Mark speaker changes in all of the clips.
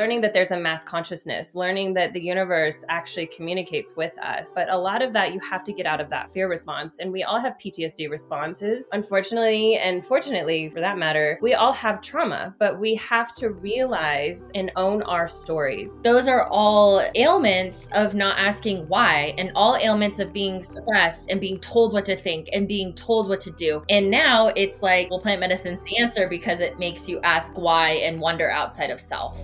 Speaker 1: learning that there's a mass consciousness, learning that the universe actually communicates with us. But a lot of that, you have to get out of that fear response. And we all have PTSD responses. Unfortunately, and fortunately for that matter, we all have trauma, but we have to realize and own our stories.
Speaker 2: Those are all ailments of not asking why, and all ailments of being stressed and being told what to think and being told what to do. And now it's like, well, plant medicine's the answer because it makes you ask why and wonder outside of self.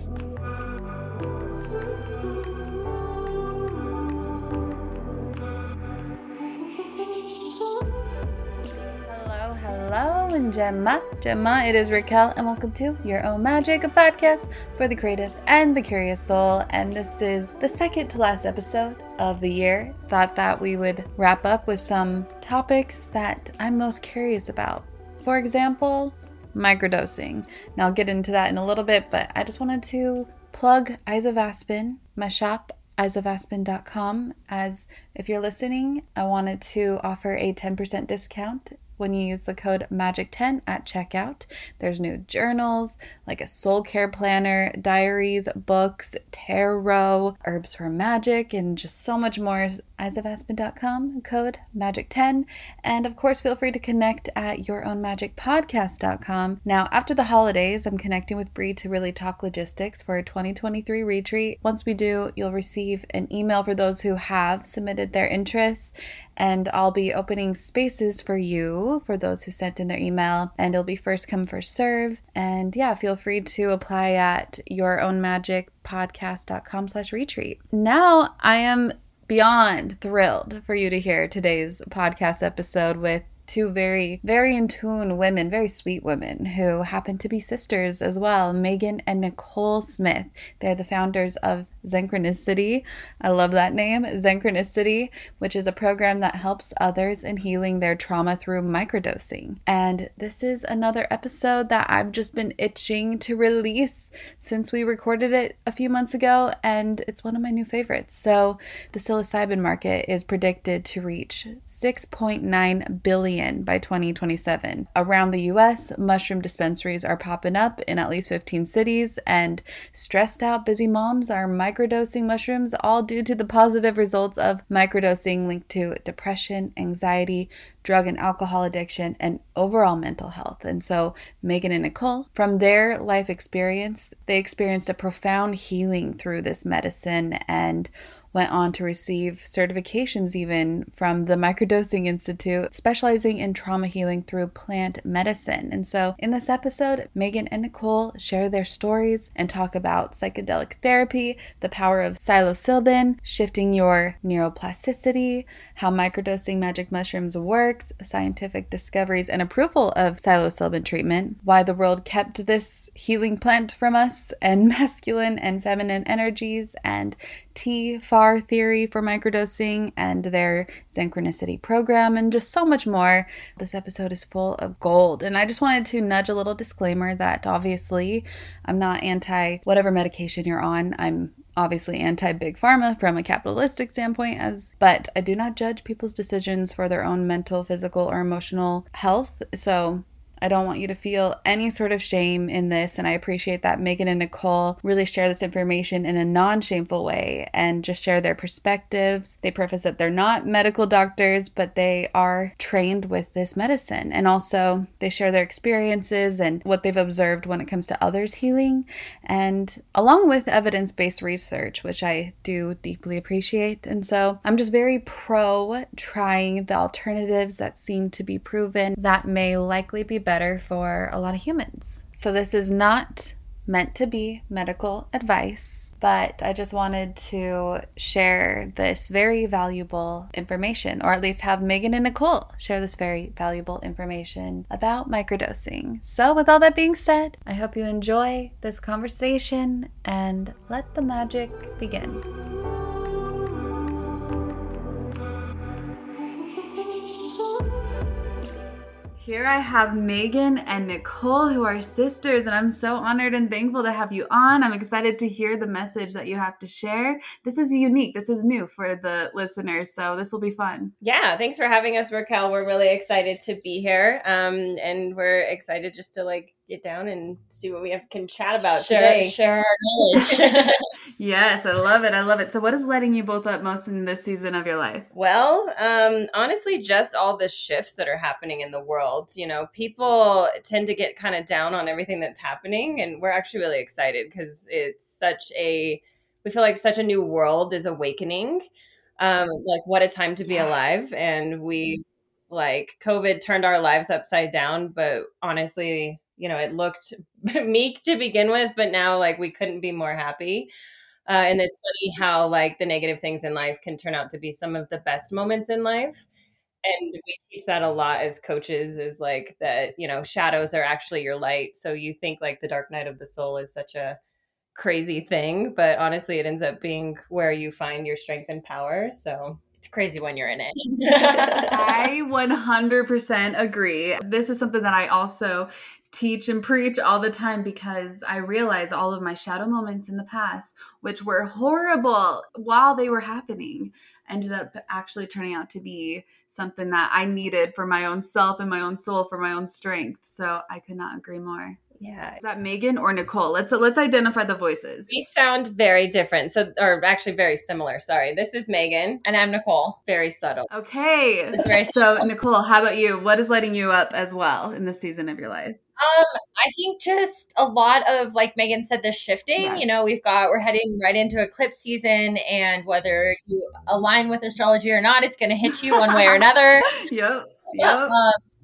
Speaker 3: And Gemma. Gemma, it is Raquel, and welcome to Your Own Magic, a podcast for the creative and the curious soul. And this is the second to last episode of the year. Thought that we would wrap up with some topics that I'm most curious about. For example, microdosing. Now, I'll get into that in a little bit, but I just wanted to plug Eyes of Aspen, my shop, eyesofaspen.com. As if you're listening, I wanted to offer a 10% discount when you use the code MAGIC10 at checkout. There's new journals, like a soul care planner, diaries, books, tarot, herbs for magic, and just so much more. Eyesofaspen.com, code MAGIC10. And of course, feel free to connect at yourownmagicpodcast.com. Now, after the holidays, I'm connecting with Bree to really talk logistics for a 2023 retreat. Once we do, you'll receive an email for those who have submitted their interests and I'll be opening spaces for you for those who sent in their email and it'll be first come first serve and yeah feel free to apply at your own magic podcast.com slash retreat now i am beyond thrilled for you to hear today's podcast episode with two very, very in tune women, very sweet women who happen to be sisters as well, Megan and Nicole Smith. They're the founders of Zencronicity. I love that name, Zencronicity, which is a program that helps others in healing their trauma through microdosing. And this is another episode that I've just been itching to release since we recorded it a few months ago, and it's one of my new favorites. So, the psilocybin market is predicted to reach 6.9 billion by 2027. Around the US, mushroom dispensaries are popping up in at least 15 cities, and stressed out busy moms are microdosing microdosing mushrooms, all due to the positive results of microdosing linked to depression, anxiety, drug and alcohol addiction, and overall mental health. And so, Megan and Nicole, from their life experience, they experienced a profound healing through this medicine and went on to receive certifications even from the Microdosing Institute, specializing in trauma healing through plant medicine. And so, in this episode, Megan and Nicole share their stories and talk about psychedelic therapy, the power of psilocybin, shifting your neuroplasticity, how microdosing magic mushrooms works, scientific discoveries and approval of psilocybin treatment, why the world kept this healing plant from us, and masculine and feminine energies, and T-FAR theory for microdosing and their synchronicity program, and just so much more. This episode is full of gold. And I just wanted to nudge a little disclaimer that obviously I'm not anti whatever medication you're on. I'm obviously anti big pharma from a capitalistic standpoint as but I do not judge people's decisions for their own mental, physical or emotional health. So I don't want you to feel any sort of shame in this. And I appreciate that Megan and Nicole really share this information in a non shameful way and just share their perspectives. They preface that they're not medical doctors, but they are trained with this medicine. And also, they share their experiences and what they've observed when it comes to others healing, and along with evidence based research, which I do deeply appreciate. And so, I'm just very pro trying the alternatives that seem to be proven that may likely be better for a lot of humans. So, this is not meant to be medical advice, but I just wanted to share this very valuable information, or at least have Megan and Nicole share this very valuable information about microdosing. So, with all that being said, I hope you enjoy this conversation and let the magic begin. Here I have Megan and Nicole, who are sisters, and I'm so honored and thankful to have you on. I'm excited to hear the message that you have to share. This is unique, this is new for the listeners, so this will be fun.
Speaker 1: Yeah, thanks for having us, Raquel. We're really excited to be here, um, and we're excited just to like get down and see what we have, can chat about
Speaker 2: share,
Speaker 1: today.
Speaker 2: Share our knowledge.
Speaker 3: yes, I love it. I love it. So, what is lighting you both up most in this season of your life?
Speaker 1: Well, um, honestly, just all the shifts that are happening in the world. You know, people tend to get kind of down on everything that's happening, and we're actually really excited because it's such a we feel like such a new world is awakening. Um, like what a time to be alive, and we like COVID turned our lives upside down, but honestly, you know, it looked meek to begin with, but now like we couldn't be more happy. Uh, and it's funny how like the negative things in life can turn out to be some of the best moments in life. And we teach that a lot as coaches is like that, you know, shadows are actually your light. So you think like the dark night of the soul is such a crazy thing, but honestly, it ends up being where you find your strength and power. So
Speaker 2: it's crazy when you're in it.
Speaker 3: I 100% agree. This is something that I also teach and preach all the time because I realize all of my shadow moments in the past, which were horrible while they were happening, ended up actually turning out to be something that I needed for my own self and my own soul, for my own strength. So I could not agree more.
Speaker 1: Yeah.
Speaker 3: Is that Megan or Nicole? Let's let's identify the voices.
Speaker 1: We sound very different. So or actually very similar. Sorry. This is Megan.
Speaker 2: And I'm Nicole.
Speaker 1: Very subtle.
Speaker 3: Okay.
Speaker 2: very
Speaker 3: so Nicole, how about you? What is lighting you up as well in this season of your life?
Speaker 2: Um, I think just a lot of like Megan said, the shifting.
Speaker 3: Yes.
Speaker 2: You know, we've got we're heading right into eclipse season, and whether you align with astrology or not, it's going to hit you one way or another.
Speaker 3: Yep. Yep.
Speaker 2: Um,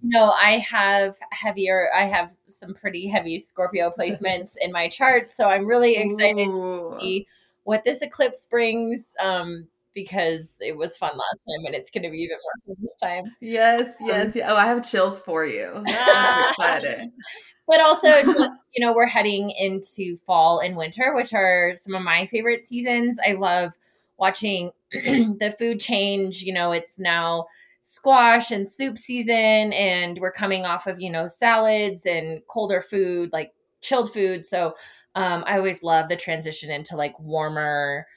Speaker 2: no, I have heavier. I have some pretty heavy Scorpio placements in my chart, so I'm really excited
Speaker 3: Ooh.
Speaker 2: to see what this eclipse brings. Um, because it was fun last time, and it's going to be even more fun this time.
Speaker 3: Yes, yes. yeah. Oh, I have chills for you. Exciting.
Speaker 2: but also you know we're heading into fall and winter which are some of my favorite seasons i love watching the food change you know it's now squash and soup season and we're coming off of you know salads and colder food like chilled food so um, i always love the transition into like warmer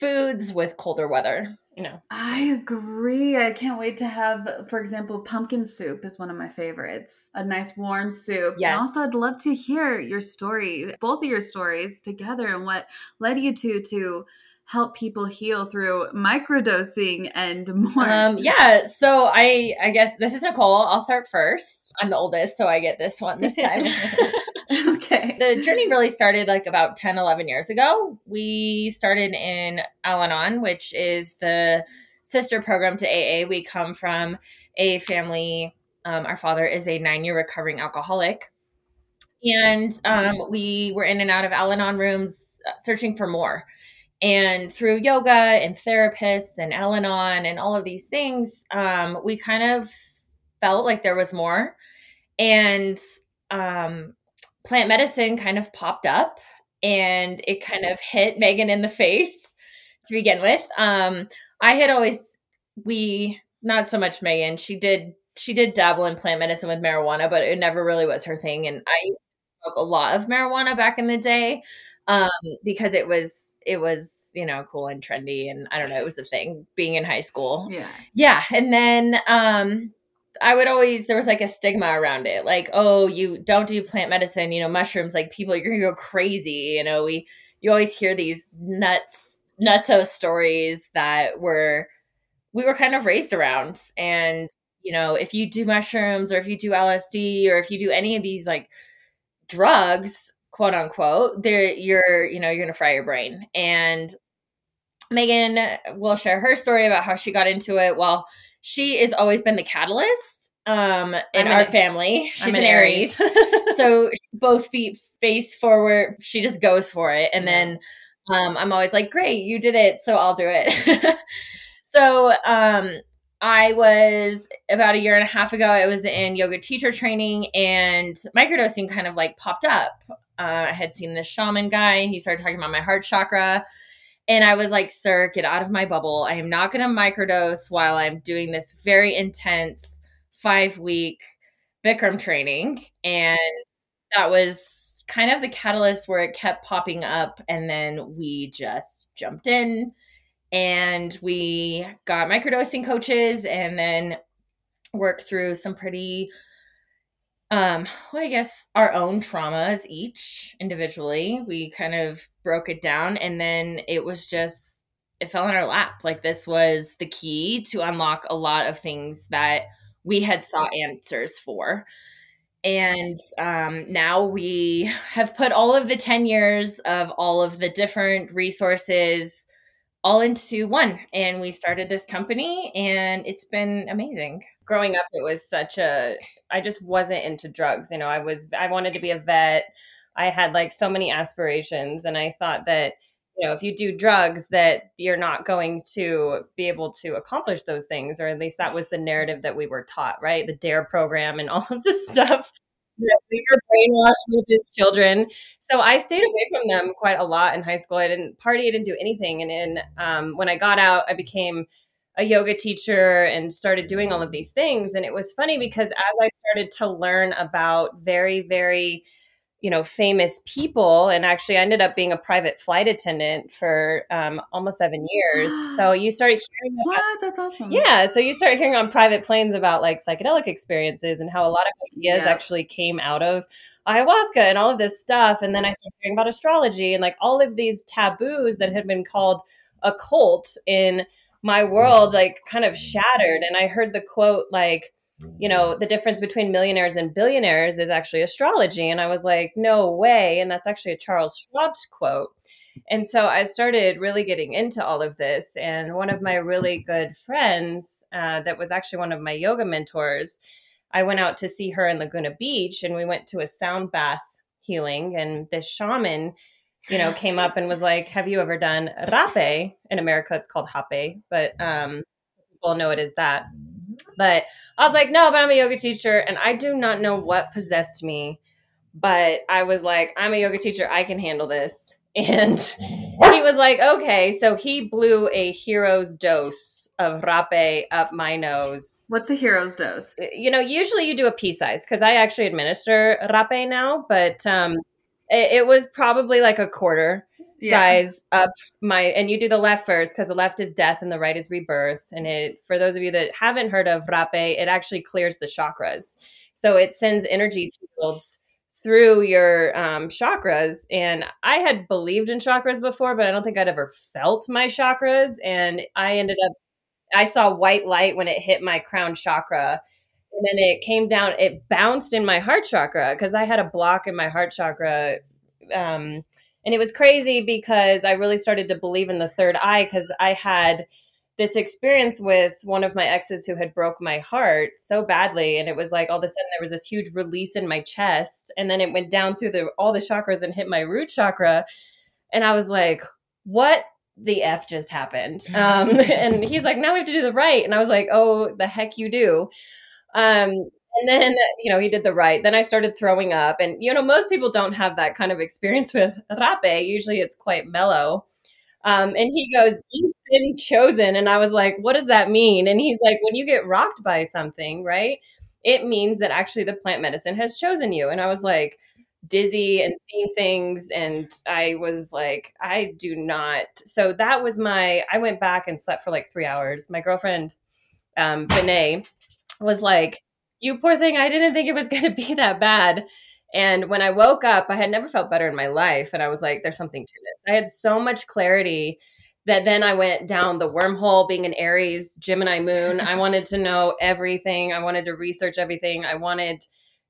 Speaker 2: foods with colder weather you know
Speaker 3: I agree. I can't wait to have, for example, pumpkin soup is one of my favorites. A nice warm soup.
Speaker 2: Yes.
Speaker 3: And also, I'd love to hear your story, both of your stories together, and what led you to to help people heal through microdosing and more.
Speaker 2: Um, yeah. So I, I guess this is Nicole. I'll start first. I'm the oldest, so I get this one this time.
Speaker 3: okay.
Speaker 2: the journey really started like about 10, 11 years ago. We started in Al Anon, which is the sister program to AA. We come from a family, um, our father is a nine year recovering alcoholic. And um, we were in and out of Al Anon rooms uh, searching for more. And through yoga and therapists and Al Anon and all of these things, um, we kind of felt like there was more. And um, plant medicine kind of popped up and it kind of hit Megan in the face to begin with. Um, I had always, we, not so much Megan, she did, she did dabble in plant medicine with marijuana, but it never really was her thing. And I used to smoke a lot of marijuana back in the day um, because it was, it was, you know, cool and trendy. And I don't know, it was the thing being in high school.
Speaker 3: Yeah.
Speaker 2: Yeah. And then, um, I would always there was like a stigma around it, like, oh, you don't do plant medicine, you know, mushrooms, like people, you're gonna go crazy. You know, we you always hear these nuts nutso stories that were we were kind of raised around. And, you know, if you do mushrooms or if you do LSD or if you do any of these like drugs, quote unquote, there you're, you know, you're gonna fry your brain. And Megan will share her story about how she got into it. Well, she has always been the catalyst um in
Speaker 1: I'm
Speaker 2: our
Speaker 1: an-
Speaker 2: family. She's
Speaker 1: I'm
Speaker 2: an Aries.
Speaker 1: Aries.
Speaker 2: so both feet face forward, she just goes for it. And
Speaker 1: Yeah.
Speaker 2: then um I'm always like, Great, you did it, so I'll do it. so um I was about a year and a half ago, I was in yoga teacher training and microdosing kind of like popped up. Uh, I had seen this shaman guy. He started talking about my heart chakra. And I was like, sir, get out of my bubble. I am not going to microdose while I'm doing this very intense five week Bikram training. And that was kind of the catalyst where it kept popping up. And then we just jumped in and we got microdosing coaches and then worked through some pretty um well i guess our own traumas each individually we kind of broke it down and then it was just it fell in our lap. Like this was the key to unlock a lot of things that we had sought answers for. And um, now we have put all of the 10 years of all of the different resources all into one and we started this company and it's been amazing.
Speaker 1: Growing up it was such a i just wasn't into drugs you know i was i wanted to be a vet. I had like so many aspirations and i thought that you know if you do drugs that you're not going to be able to accomplish those things or at least that was the narrative that we were taught right? The dare program and all of this stuff that we were brainwashed with as children. So i stayed away from them quite a lot in high school. I didn't party i didn't do anything. And then um, when i got out i became a yoga teacher and started doing all of these things. And it was funny because as i started to learn about very very you know famous people and actually I ended up being a private flight attendant for um, almost seven years. So you started hearing
Speaker 3: about, what? That's awesome.
Speaker 1: Yeah so you start hearing on private planes about like psychedelic experiences and how a lot of ideas yeah. actually came out of ayahuasca and all of this stuff and then i started hearing about astrology and like all of these taboos that had been called occult in my world like kind of shattered. And i heard the quote like you know, the difference between millionaires and billionaires is actually astrology. And I was like, no way. And that's actually a Charles Schwab's quote. And so I started really getting into all of this. And one of my really good friends, uh, that was actually one of my yoga mentors, I went out to see her in Laguna Beach and we went to a sound bath healing. And this shaman, you know, came up and was like, Have you ever done rapé? In America, it's called hape, but um, people know it as that. But I was like, no, but I'm a yoga teacher and I do not know what possessed me. But I was like, I'm a yoga teacher. I can handle this. And he was like, okay. So he blew a hero's dose of rapé up my nose.
Speaker 3: What's a hero's dose?
Speaker 1: You know, usually you do a pea size because I actually administer rapé now, but um, it, it was probably like a quarter yeah. size up my and you do the left first because the left is death and the right is rebirth. And it for those of you that haven't heard of rapé it actually clears the chakras. So it sends energy fields through your um, chakras. And i had believed in chakras before but i don't think i'd ever felt my chakras. And i ended up i saw white light when it hit my crown chakra and then it came down it bounced in my heart chakra because i had a block in my heart chakra um, and it was crazy because I really started to believe in the third eye because I had this experience with one of my exes who had broke my heart so badly and it was like all of a sudden there was this huge release in my chest and then it went down through the all the chakras and hit my root chakra and i was like what the f just happened? Um, and he's like now we have to do the right and i was like oh the heck you do um, and then you know he did the right. Then i started throwing up and you know most people don't have that kind of experience with rapé. Usually it's quite mellow. Um, and he goes you've been chosen. And i was like what does that mean? And he's like when you get rocked by something right it means that actually the plant medicine has chosen you. And i was like dizzy and seeing things and i was like i do not. So that was my i went back and slept for like three hours. My girlfriend um was like you poor thing, I didn't think it was going to be that bad. And when I woke up, I had never felt better in my life. And I was like, there's something to this. I had so much clarity that then I went down the wormhole being an Aries, Gemini moon. I wanted to know everything. I wanted to research everything. I wanted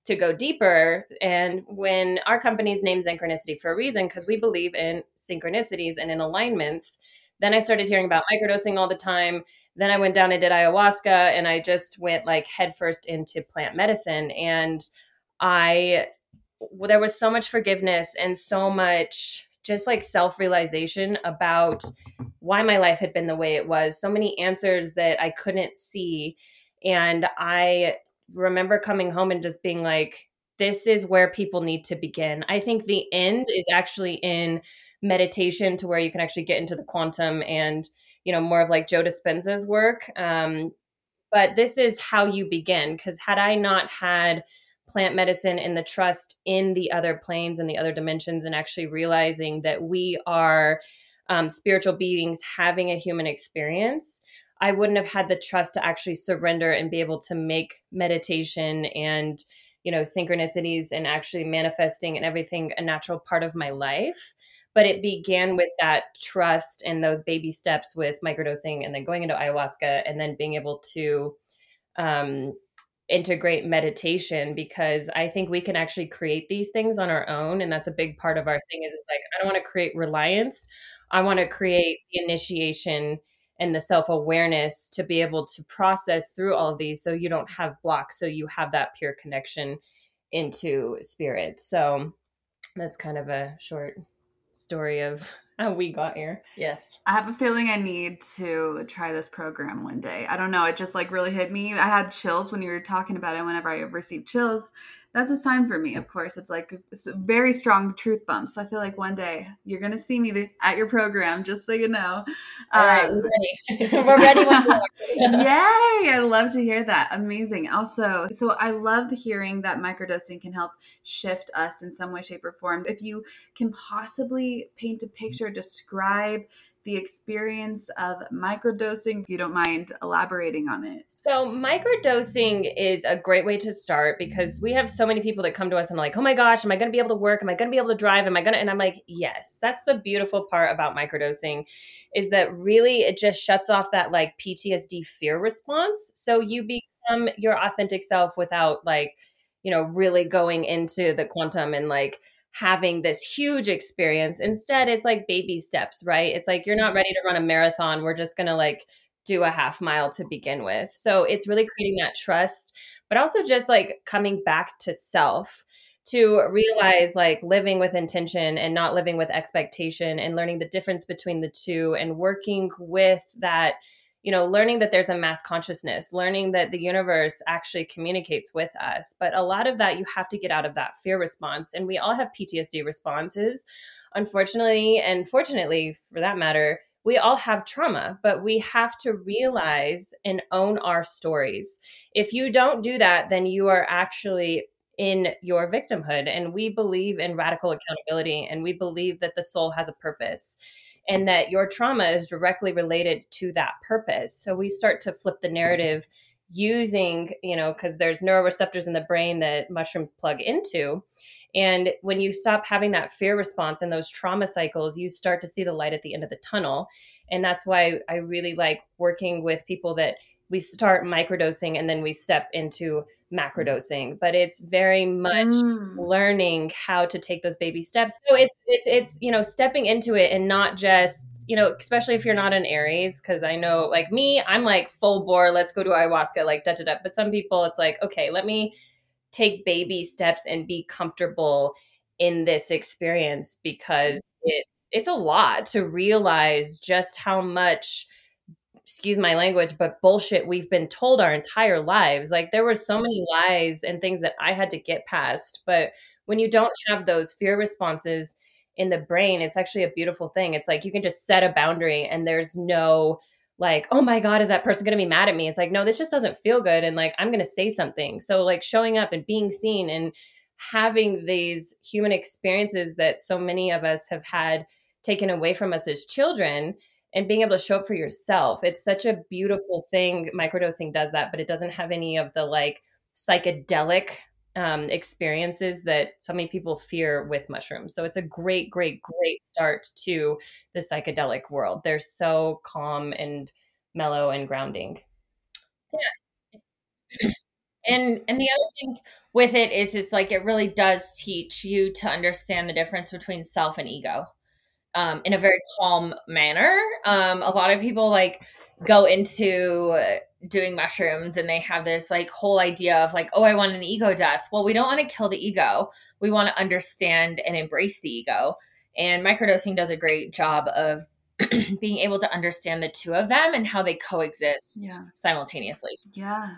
Speaker 1: to go deeper. And when our company's named Synchronicity for a reason, because we believe in synchronicities and in alignments, then I started hearing about microdosing all the time then I went down and did ayahuasca and I just went like headfirst into plant medicine. And I, there was so much forgiveness and so much just like self realization about why my life had been the way it was. So many answers that I couldn't see. And I remember coming home and just being like, this is where people need to begin. I think the end is actually in meditation to where you can actually get into the quantum and you know more of like Joe Dispenza's work. Um, but this is how you begin because had I not had plant medicine and the trust in the other planes and the other dimensions and actually realizing that we are um, spiritual beings having a human experience i wouldn't have had the trust to actually surrender and be able to make meditation and you know, synchronicities and actually manifesting and everything a natural part of my life. But it began with that trust and those baby steps with microdosing and then going into ayahuasca and then being able to um, integrate meditation because I think we can actually create these things on our own. And that's a big part of our thing is it's like, I don't want to create reliance. I want to create the initiation and the self awareness to be able to process through all of these so you don't have blocks, so you have that pure connection into spirit. So that's kind of a short story of how we got here.
Speaker 2: Yes.
Speaker 3: I have a feeling I need to try this program one day. I don't know. It just like really hit me. I had chills when you were talking about it. Whenever I receive chills, that's a sign for me. Of course, it's like it's a very strong truth bump. So I feel like one day you're gonna see me at your program, just so you know.
Speaker 2: All right, um, we're ready. we're ready.
Speaker 3: Yay! I love to hear that. Amazing. Also, so I love hearing that microdosing can help shift us in some way, shape, or form. If you can possibly paint a picture, describe the experience of microdosing, if you don't mind elaborating on it.
Speaker 1: So, microdosing is a great way to start because we have so many people that come to us and are like, oh my gosh, am I going to be able to work? Am I going to be able to drive? Am I going to? And I'm like, yes, that's the beautiful part about microdosing is that really it just shuts off that like PTSD fear response. So, you become your authentic self without like, you know, really going into the quantum and like, having this huge experience. Instead, it's like baby steps, right? It's like you're not mm-hmm. ready to run a marathon. We're just going to like do a half mile to begin with. So it's really creating that trust, but also just like coming back to self to realize like living with intention and not living with expectation and learning the difference between the two and working with that you know, learning that there's a mass consciousness, learning that the universe actually communicates with us. But a lot of that you have to get out of that fear response. And we all have PTSD responses. Unfortunately, and fortunately for that matter, we all have trauma, but we have to realize and own our stories. If you don't do that, then you are actually in your victimhood. And we believe in radical accountability and we believe that the soul has a purpose and that your trauma is directly related to that purpose. So we start to flip the narrative using, you know, because there's neuroreceptors in the brain that mushrooms plug into. And when you stop having that fear response and those trauma cycles, you start to see the light at the end of the tunnel. And that's why I really like working with people that we start microdosing and then we step into macrodosing but it's very much mm. learning how to take those baby steps. So it's it's it's you know stepping into it and not just you know especially if you're not an aries because i know like me i'm like full bore let's go to ayahuasca like da da da. But some people it's like okay let me take baby steps and be comfortable in this experience because it's it's a lot to realize just how much excuse my language, but bullshit we've been told our entire lives. Like there were so many lies and things that I had to get past. But when you don't have those fear responses in the brain, it's actually a beautiful thing. It's like you can just set a boundary and there's no like, oh my God, is that person going to be mad at me? It's like, no, this just doesn't feel good. And like, I'm going to say something. So, like, showing up and being seen and having these human experiences that so many of us have had taken away from us as children and being able to show up for yourself. It's such a beautiful thing. Microdosing does that, but it doesn't have any of the like psychedelic um, experiences that so many people fear with mushrooms. So it's a great, great, great start to the psychedelic world. They're so calm and mellow and grounding.
Speaker 2: Yeah. And and the other thing with it is it's like it really does teach you to understand the difference between self and ego um, in a very calm manner. Um, a lot of people like go into doing mushrooms and they have this like whole idea of like, oh, I want an ego death. Well, we don't want to kill the ego. We want to understand and embrace the ego. And microdosing does a great job of being able to understand the two of them and how they coexist yeah. simultaneously.
Speaker 3: Yeah.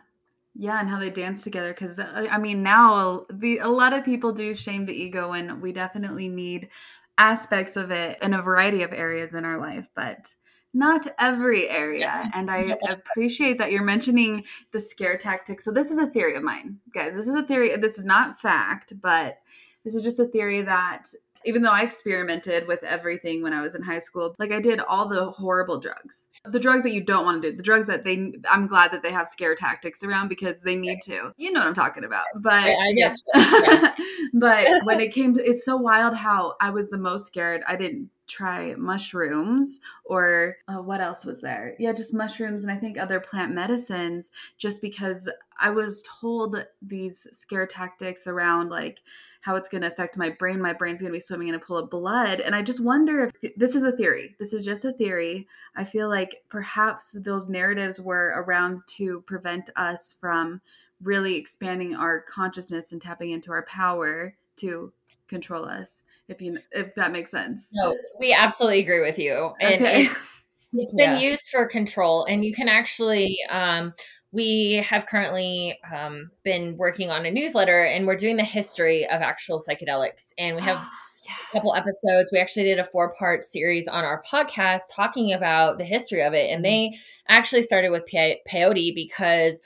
Speaker 3: Yeah, and how they dance together. Because uh, I mean, now the a lot of people do shame the ego, and we definitely need aspects of it in a variety of areas in our life, but not every area. Yes. And I appreciate that you're mentioning the scare tactic. So this is a theory of mine, guys. This is a theory. This is not fact, but this is just a theory that even though I experimented with everything when I was in high school, like I did all the horrible drugs. The drugs that you don't want to do, the drugs that they I'm glad that they have scare tactics around because they need to. You know what I'm talking about. But
Speaker 2: Yeah,
Speaker 3: but when it came to it's so wild how I was the most scared. I didn't try mushrooms or uh, what else was there? Yeah, just mushrooms and I think other plant medicines just because I was told these scare tactics around like how it's going to affect my brain. My brain's going to be swimming in a pool of blood. And I just wonder if this is a theory. This is just a theory. I feel like perhaps those narratives were around to prevent us from really expanding our consciousness and tapping into our power to control us if you if that makes sense
Speaker 2: no we absolutely agree with you and
Speaker 3: Okay.
Speaker 2: it's it's been
Speaker 1: Yeah.
Speaker 2: used for control and you can actually um we have currently um, been working on a newsletter and we're doing the history of actual psychedelics and we have a couple episodes. We actually did a four part series on our podcast talking about the history of it. And they actually started with pe- peyote because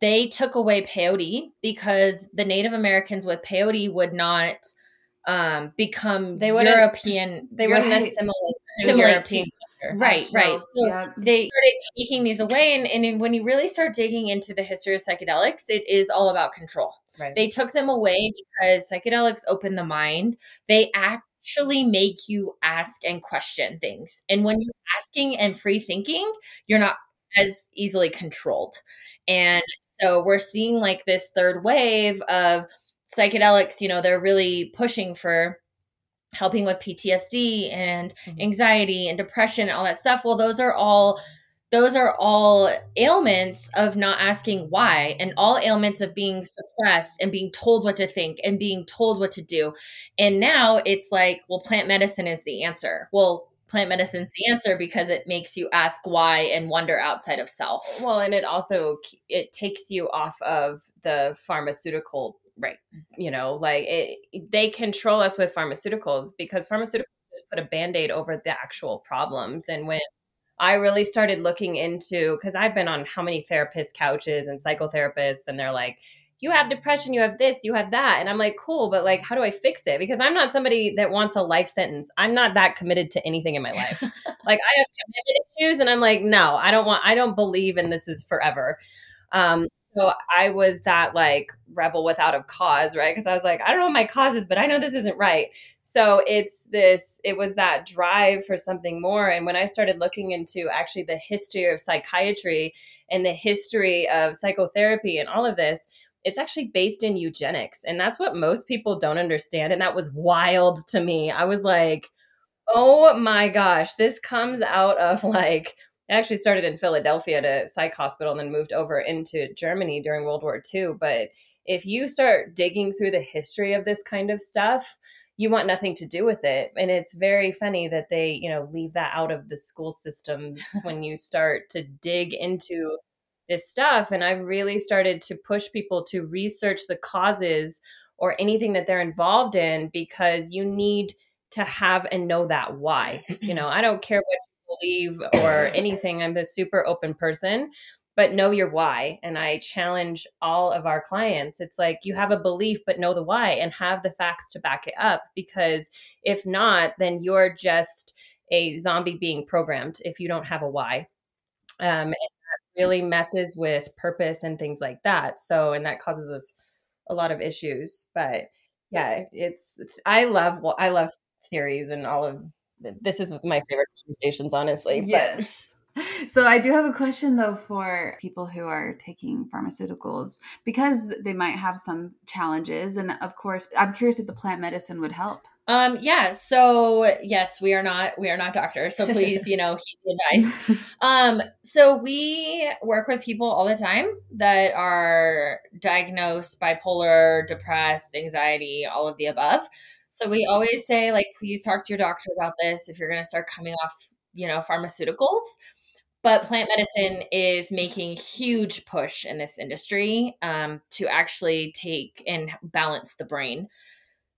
Speaker 2: they took away peyote because the Native Americans with peyote would not um, become
Speaker 1: They
Speaker 2: European.
Speaker 1: They wouldn't assimilate, to
Speaker 2: Assimilate
Speaker 1: European
Speaker 2: Right, right. So
Speaker 3: yeah.
Speaker 2: they started taking these away. And, and when you really start digging into the history of psychedelics, it is all about control.
Speaker 1: Right.
Speaker 2: They took them away because psychedelics open the mind. They actually make you ask and question things. And when you're asking and free thinking, you're not as easily controlled. And so we're seeing like this third wave of psychedelics, you know, they're really pushing for helping with PTSD and
Speaker 1: Mhm.
Speaker 2: anxiety and depression and all that stuff. Well, those are all those are all ailments of not asking why and all ailments of being suppressed and being told what to think and being told what to do. And now it's like, well, plant medicine is the answer. Well, plant medicine's the answer because it makes you ask why and wonder outside of self.
Speaker 1: Well, and it also it takes you off of the pharmaceutical, right? You know, like it, they control us with pharmaceuticals because pharmaceuticals just put a band-aid over the actual problems. And when I really started looking into because I've been on how many therapist couches and psychotherapists, and they're like, you have depression, you have this, you have that. And I'm like, cool, but like, how do I fix it? Because I'm not somebody that wants a life sentence. I'm not that committed to anything in my life. like, I have commitment issues, and I'm like, no, I don't want, I don't believe in this is forever. Um, so I was that like rebel without a cause, right? Because I was like, I don't know what my cause is, but I know this isn't right. So it's this, it was that drive for something more. And when I started looking into actually the history of psychiatry and the history of psychotherapy and all of this, it's actually based in eugenics. And that's what most people don't understand. And that was wild to me. I was like, oh my gosh, this comes out of like, it actually started in Philadelphia at a psych hospital and then moved over into Germany during World War II. But if you start digging through the history of this kind of stuff, you want nothing to do with it. And it's very funny that they, you know, leave that out of the school systems when you start to dig into this stuff. And I've really started to push people to research the causes or anything that they're involved in because you need to have and know that why. You know, I don't care what believe or anything. I'm a super open person, but know your why. And I challenge all of our clients. It's like you have a belief, but know the why and have the facts to back it up. Because if not, then you're just a zombie being programmed if you don't have a why. Um, and that really messes with purpose and things like that. So, and that causes us a lot of issues. But yeah, it's I love well, I love theories and all of this is my favorite conversations, honestly.
Speaker 3: Yeah. So I do have a question though for people who are taking pharmaceuticals because they might have some challenges and of course I'm curious if the plant medicine would help.
Speaker 2: Um, yeah. So yes, we are not we are not doctors. So please, you know, heed the advice. Um, so we work with people all the time that are diagnosed bipolar, depressed, anxiety, all of the above. So we always say, like, please talk to your doctor about this if you're going to start coming off, you know, pharmaceuticals. But plant medicine is making huge push in this industry um, to actually take and balance the brain.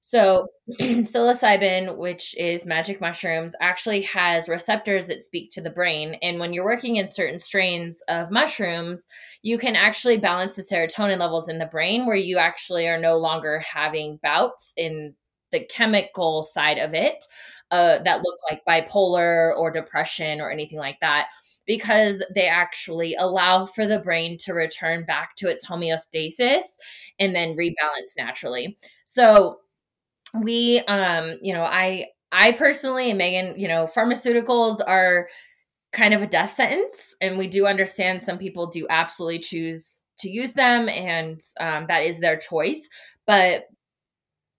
Speaker 2: So, psilocybin, which is magic mushrooms, actually has receptors that speak to the brain. And when you're working in certain strains of mushrooms, you can actually balance the serotonin levels in the brain where you actually are no longer having bouts in the chemical side of it uh, that look like bipolar or depression or anything like that because they actually allow for the brain to return back to its homeostasis and then rebalance naturally. So we um you know I I personally and Megan, you know, pharmaceuticals are kind of a death sentence and we do understand some people do absolutely choose to use them and um, that is their choice but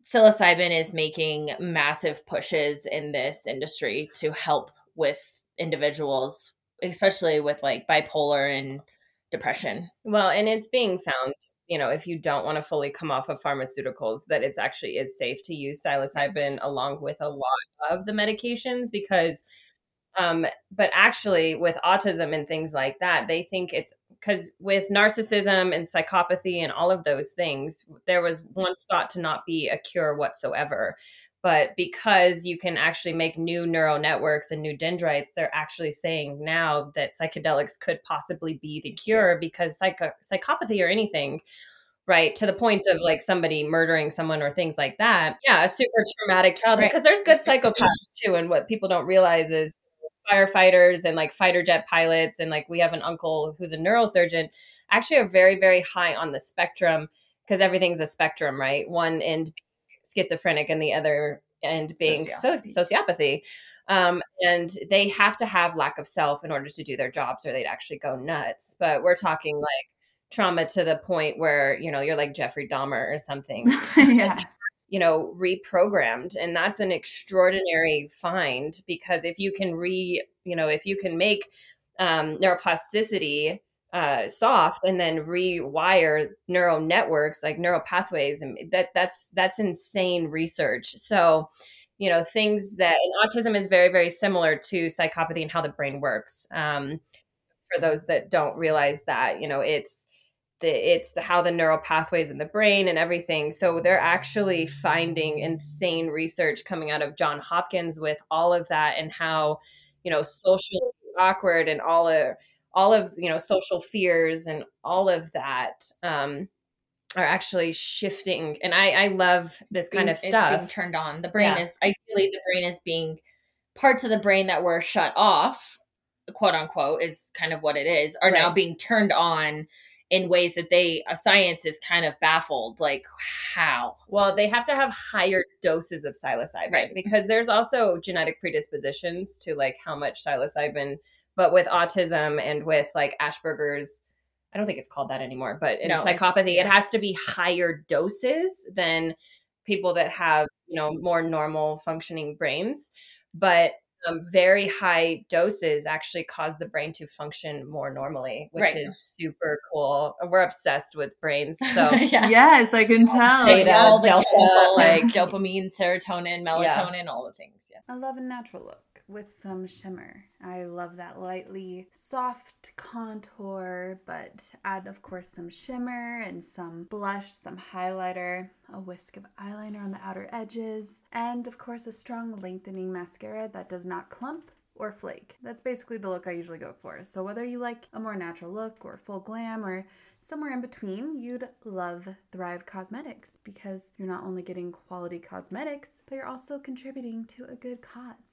Speaker 2: psilocybin is making massive pushes in this industry to help with individuals especially with like bipolar and depression
Speaker 1: well and it's being found you know if you don't want to fully come off of pharmaceuticals that it's actually is safe to use psilocybin yes. along with a lot of the medications because um, but actually, with autism and things like that, they think it's because with narcissism and psychopathy and all of those things, there was once thought to not be a cure whatsoever. But because you can actually make new neural networks and new dendrites, they're actually saying now that psychedelics could possibly be the cure because psycho- psychopathy or anything right to the point of like somebody murdering someone or things like that yeah a super traumatic childhood because right. there's good psychopaths too and what people don't realize is firefighters and like fighter jet pilots and like we have an uncle who's a neurosurgeon actually are very very high on the spectrum because everything's a spectrum right? One end schizophrenic and the other end being sociopathy, so, sociopathy. Um, and they have to have lack of self in order to do their jobs or they'd actually go nuts. But we're talking like trauma to the point where you know you're like jeffrey dahmer or something. Yeah you know reprogrammed and that's an extraordinary find because if you can re you know if you can make um, neuroplasticity uh, soft and then rewire neural networks like neural pathways and that that's that's insane research. So you know things that autism is very very similar to psychopathy and how the brain works um, for those that don't realize that you know it's the it's the, how the neural pathways in the brain and everything. So they're actually finding insane research coming out of John Hopkins with all of that and how you know social awkward and all of all of you know social fears and all of that um, are actually shifting. And I I love this kind of stuff.
Speaker 2: It's being turned on. The brain yeah. is ideally the brain is being parts of the brain that were shut off quote unquote is kind of what it is are right. now being turned on in ways that they science is kind of baffled like how
Speaker 1: well they have to have higher doses of psilocybin right. because there's also genetic predispositions to like how much psilocybin but with autism and with like asperger's i don't think it's called that anymore but in no, psychopathy yeah. it has to be higher doses than people that have you know more normal functioning brains but um, very high doses actually cause the brain to function more normally, which right. is super cool. We're obsessed with brains. So
Speaker 3: yeah. yes, I can tell.
Speaker 2: Beta, all delta, like dopamine, serotonin, melatonin, yeah. all the things. Yeah.
Speaker 3: I love a natural look with some shimmer. I love that lightly soft contour, but add, of course, some shimmer and some blush, some highlighter, a whisk of eyeliner on the outer edges, and, of course, a strong lengthening mascara that does not clump or flake. That's basically the look I usually go for. So whether you like a more natural look or full glam or somewhere in between, you'd love Thrive Causemetics because you're not only getting quality cosmetics, but you're also contributing to a good cause.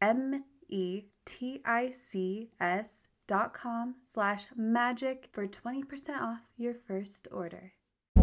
Speaker 3: M E T I C S dot com slash magic for 20% off your first order.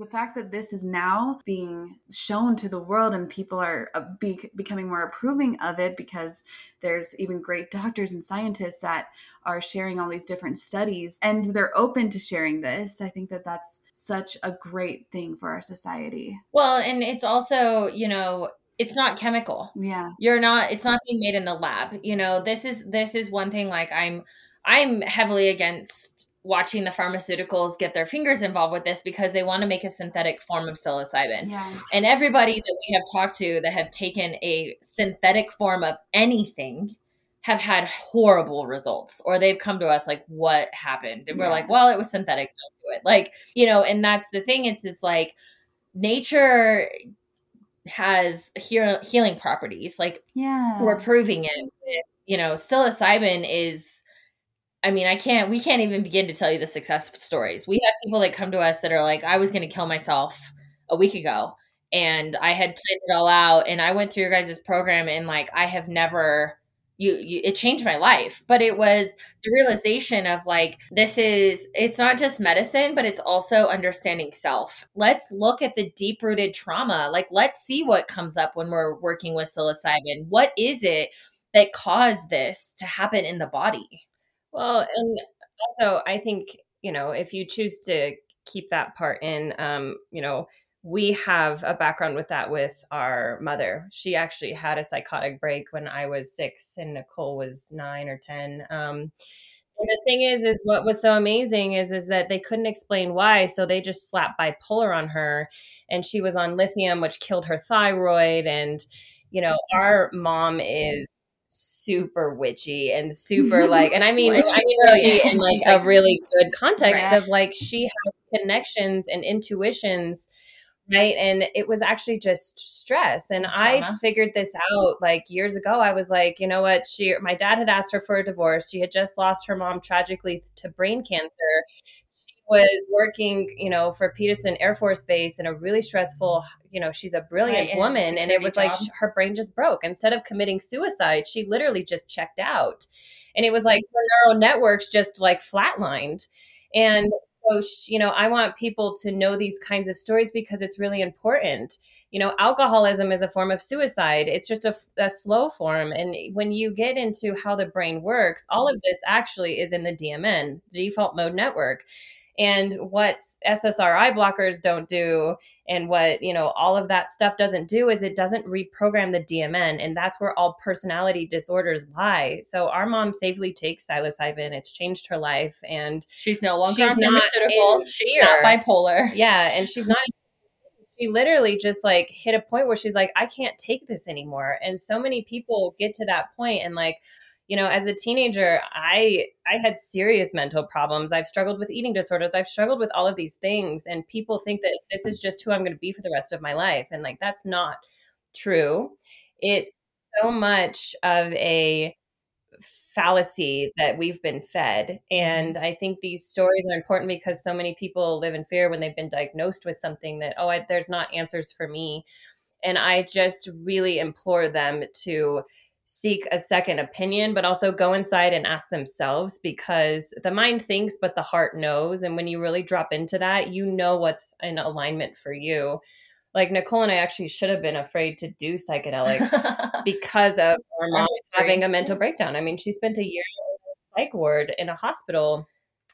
Speaker 3: the fact that this is now being shown to the world and people are uh, be- becoming more approving of it because there's even great doctors and scientists that are sharing all these different studies and they're open to sharing this. I think that that's such a great thing for our society.
Speaker 2: Well and it's also you know it's not chemical.
Speaker 3: Yeah.
Speaker 2: You're not it's not being made in the lab. You know this is this is one thing like i'm i'm heavily against watching the pharmaceuticals get their fingers involved with this because they want to make a synthetic form of psilocybin.
Speaker 3: Yeah.
Speaker 2: And everybody that we have talked to that have taken a synthetic form of anything have had horrible results or they've come to us like what happened and we're like well it was synthetic don't do it like you know and that's the thing it's it's like nature has heal- healing properties like
Speaker 3: yeah
Speaker 2: we're proving it you know psilocybin is I mean, I can't, we can't even begin to tell you the success stories. We have people that come to us that are like, I was going to kill myself a week ago and I had planned it all out and I went through your guys' program and like, I have never, you, you, it changed my life, but it was the realization of like, this is, it's not just medicine, but it's also understanding self. Let's look at the deep rooted trauma. Like, let's see what comes up when we're working with psilocybin. What is it that caused this to happen in the body?
Speaker 1: Well, and also I think, you know, if you choose to keep that part in, um, you know, we have a background with that with our mother. She actually had a psychotic break when I was six and Nicole was nine or 10. Um, and the thing is, is what was so amazing is, is that they couldn't explain why. So they just slapped bipolar on her and she was on lithium, which killed her thyroid. And, you know, our mom is super witchy and super like and I mean I mean witchy in like a really good context right. of like she has connections and intuitions right? And it was actually just stress. And Trauma. i uh-huh. figured this out like years ago. I was like you know what? She my dad had asked her for a divorce. She had just lost her mom tragically to brain cancer was working, you know, for Peterson Air Force Base in a really stressful, you know, she's a brilliant woman. And it was job. like her brain just broke. Instead of committing suicide, she literally just checked out. And it was like her neural networks just like flatlined. And so, you know, I want people to know these kinds of stories because it's really important. You know, alcoholism is a form of suicide. It's just a, a, slow form. And when you get into how the brain works, all of this actually is in the DMN, default mode network and what SSRI blockers don't do and what you know all of that stuff doesn't do is it doesn't reprogram the DMN and that's where all personality disorders lie. So our mom safely takes psilocybin. It's changed her life and
Speaker 2: she's no longer she's on pharmaceuticals. She's not bipolar.
Speaker 1: Yeah, and she's not she literally just like hit a point where she's like I can't take this anymore. And so many people get to that point and like you know as a teenager i i had serious mental problems i've struggled with eating disorders i've struggled with all of these things and people think that this is just who i'm going to be for the rest of my life and like that's not true it's so much of a fallacy that we've been fed. Mm-hmm. And I think these stories are important because so many people live in fear when they've been diagnosed with something that, oh, I, there's not answers for me. And I just really implore them to seek a second opinion, but also go inside and ask themselves because the mind thinks, but the heart knows. And when you really drop into that, you know what's in alignment for you like Nicole and I actually should have been afraid to do psychedelics because of our mom having a mental breakdown. I mean, she spent a year in a psych ward in a hospital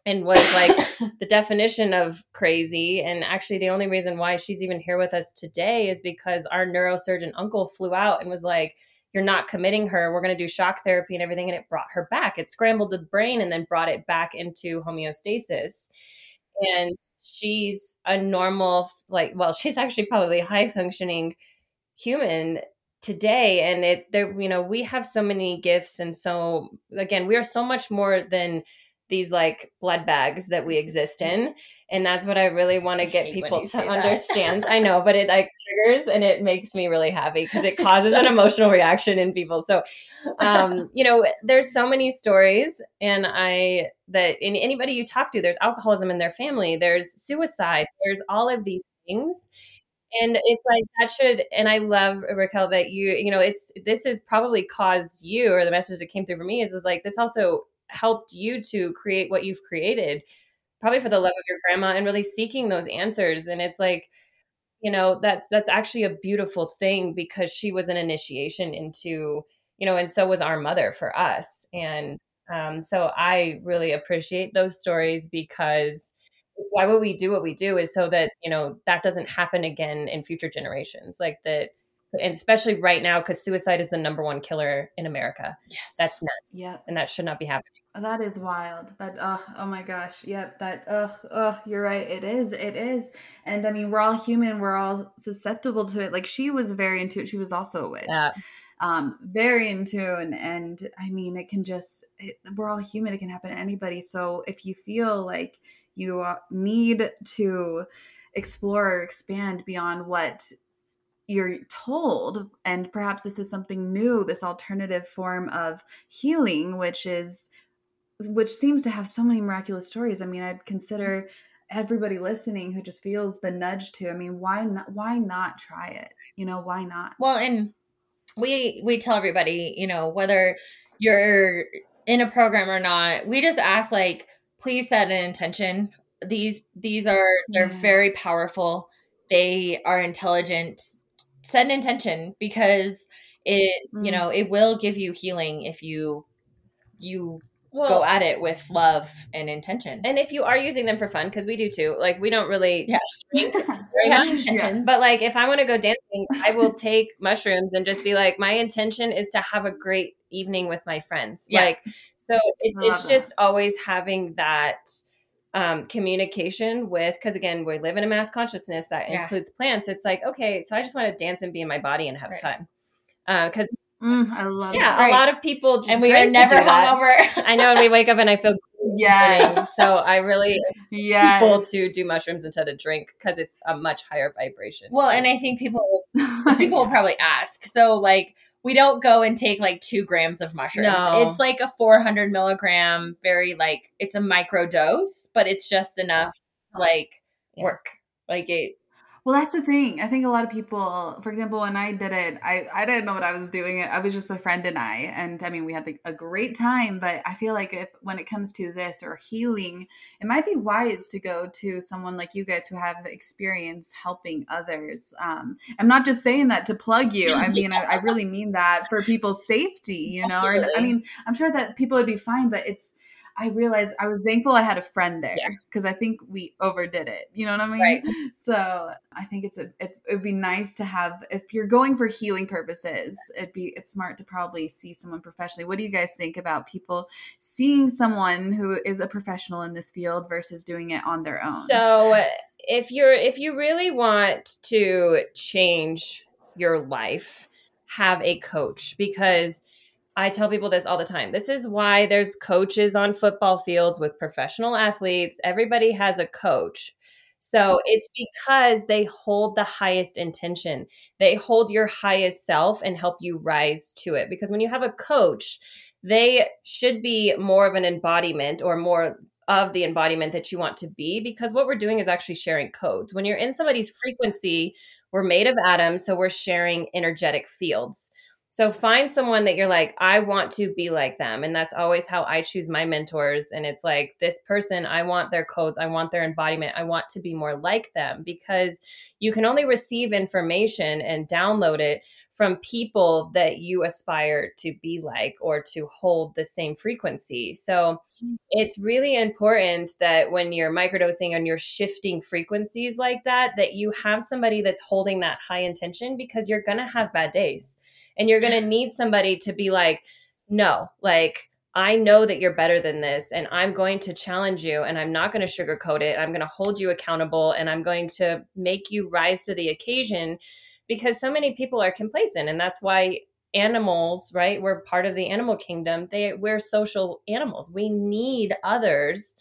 Speaker 1: and was like the definition of crazy. And actually, the only reason why she's even here with us today is because our neurosurgeon uncle flew out and was like, You're not committing her. We're going to do shock therapy and everything. And it brought her back. It scrambled the brain and then brought it back into homeostasis and she's a normal like well she's actually probably high functioning human today and it there you know we have so many gifts and so again we are so much more than these like blood bags that we exist in and that's what i really want to get people to understand. I know but it like triggers and it makes me really happy because it causes an emotional reaction in people. So um you know there's so many stories and i that in anybody you talk to there's alcoholism in their family there's suicide there's all of these things and it's like that should and i love raquel that you you know it's this has probably caused you or the message that came through for me is is like this also helped you to create what you've created probably for the love of your grandma and really seeking those answers and it's like you know that's that's actually a beautiful thing because she was an initiation into you know and so was our mother for us and um, so i really appreciate those stories because it's why would we do what we do is so that you know that doesn't happen again in future generations like that and especially right now because suicide is the number one killer in America.
Speaker 3: Yes,
Speaker 1: that's nuts.
Speaker 3: Yeah,
Speaker 1: and that should not be happening.
Speaker 3: That is wild. That oh, oh my gosh. Yep. That oh, oh, you're right. It is. It is. And I mean, we're all human. We're all susceptible to it. Like she was very into it. She was also a witch. Yeah. Um, very in tune. And I mean, it can just. It, we're all human. It can happen to anybody. So if you feel like you uh, need to explore or expand beyond what you're told and perhaps this is something new this alternative form of healing which is which seems to have so many miraculous stories. I mean i'd consider everybody listening who just feels the nudge to i mean why not why not try it? You know why not?
Speaker 2: Well and we we tell everybody you know whether you're in a program or not we just ask like please set an intention. These these are they're yeah. very powerful. They are intelligent set an intention because it mm. you know it will give you healing if you you well, go at it with love and intention.
Speaker 1: And if you are using them for fun, because we do too, like we don't really
Speaker 2: yeah.
Speaker 1: very much. Intentions. But like if I want to go dancing, I will take mushrooms and just be like, my intention is to have a great evening with my friends. Yeah. Like so it's it's that. just always having that um, communication with because again we live in a mass consciousness that yeah. includes plants it's like okay so i just want to dance and be in my body and have right. fun because
Speaker 3: uh, mm, i love it.
Speaker 1: yeah a lot of people
Speaker 2: and we are never hungover
Speaker 1: i know and we wake up and i feel
Speaker 3: yes
Speaker 1: so i really yes. people to do mushrooms instead of drink because it's a much higher vibration
Speaker 2: well so. and i think people people will probably ask so like we don't go and take like two grams of mushrooms. No. It's like a 400 milligram, very like, it's a micro dose, but it's just enough to like yeah. work. Like it,
Speaker 3: well, that's the thing. I think a lot of people, for example, when I did it, I, I didn't know what I was doing. I was just a friend and I, and I mean, we had the, a great time, but I feel like if, when it comes to this or healing, it might be wise to go to someone like you guys who have experience helping others. Um, I'm not just saying that to plug you. I mean, I, I, really mean that for people's safety, you know, or, I mean, I'm sure that people would be fine, but it's, I realized I was thankful I had a friend there because yeah. I think we overdid it. You know what I mean?
Speaker 2: Right.
Speaker 3: So I think it's a it's it'd be nice to have if you're going for healing purposes, it'd be it's smart to probably see someone professionally. What do you guys think about people seeing someone who is a professional in this field versus doing it on their own?
Speaker 1: So if you're if you really want to change your life, have a coach because I tell people this all the time. This is why there's coaches on football fields with professional athletes. Everybody has a coach. So it's because they hold the highest intention. They hold your highest self and help you rise to it. Because when you have a coach, they should be more of an embodiment or more of the embodiment that you want to be because what we're doing is actually sharing codes. When you're in somebody's frequency, we're made of atoms, so we're sharing energetic fields. So find someone that you're like, I want to be like them. And that's always how I choose my mentors. And it's like, this person, I want their codes, I want their embodiment, I want to be more like them because you can only receive information and download it from people that you aspire to be like or to hold the same frequency. So hmm. it's really important that when you're microdosing and you're shifting frequencies like that, that you have somebody that's holding that high intention because you're going to have bad days and you're going to need somebody to be like, no, like, I know that you're better than this, and I'm going to challenge you, and I'm not going to sugarcoat it. I'm going to hold you accountable, and I'm going to make you rise to the occasion because so many people are complacent. And that's why animals, right? We're part of the animal kingdom. They, we're social animals. We need others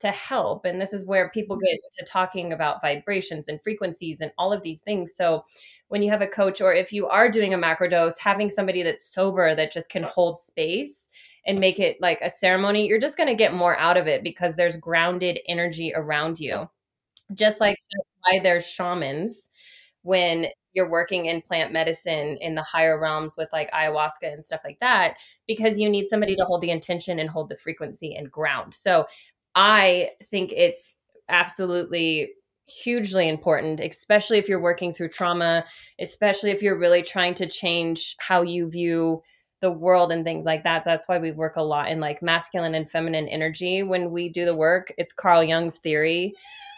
Speaker 1: to help. And this is where people mm-hmm. get to talking about vibrations and frequencies and all of these things. So when you have a coach or if you are doing a macrodose, having somebody that's sober that just can hold space and make it like a ceremony, you're just going to get more out of it because there's grounded energy around you. Just like why there's shamans when you're working in plant medicine in the higher realms with like ayahuasca and stuff like that because you need somebody to hold the intention and hold the frequency and ground. So I think it's absolutely hugely important, especially if you're working through trauma, especially if you're really trying to change how you view the world and things like that. That's why we work a lot in like masculine and feminine energy. When we do the work, it's Carl Jung's theory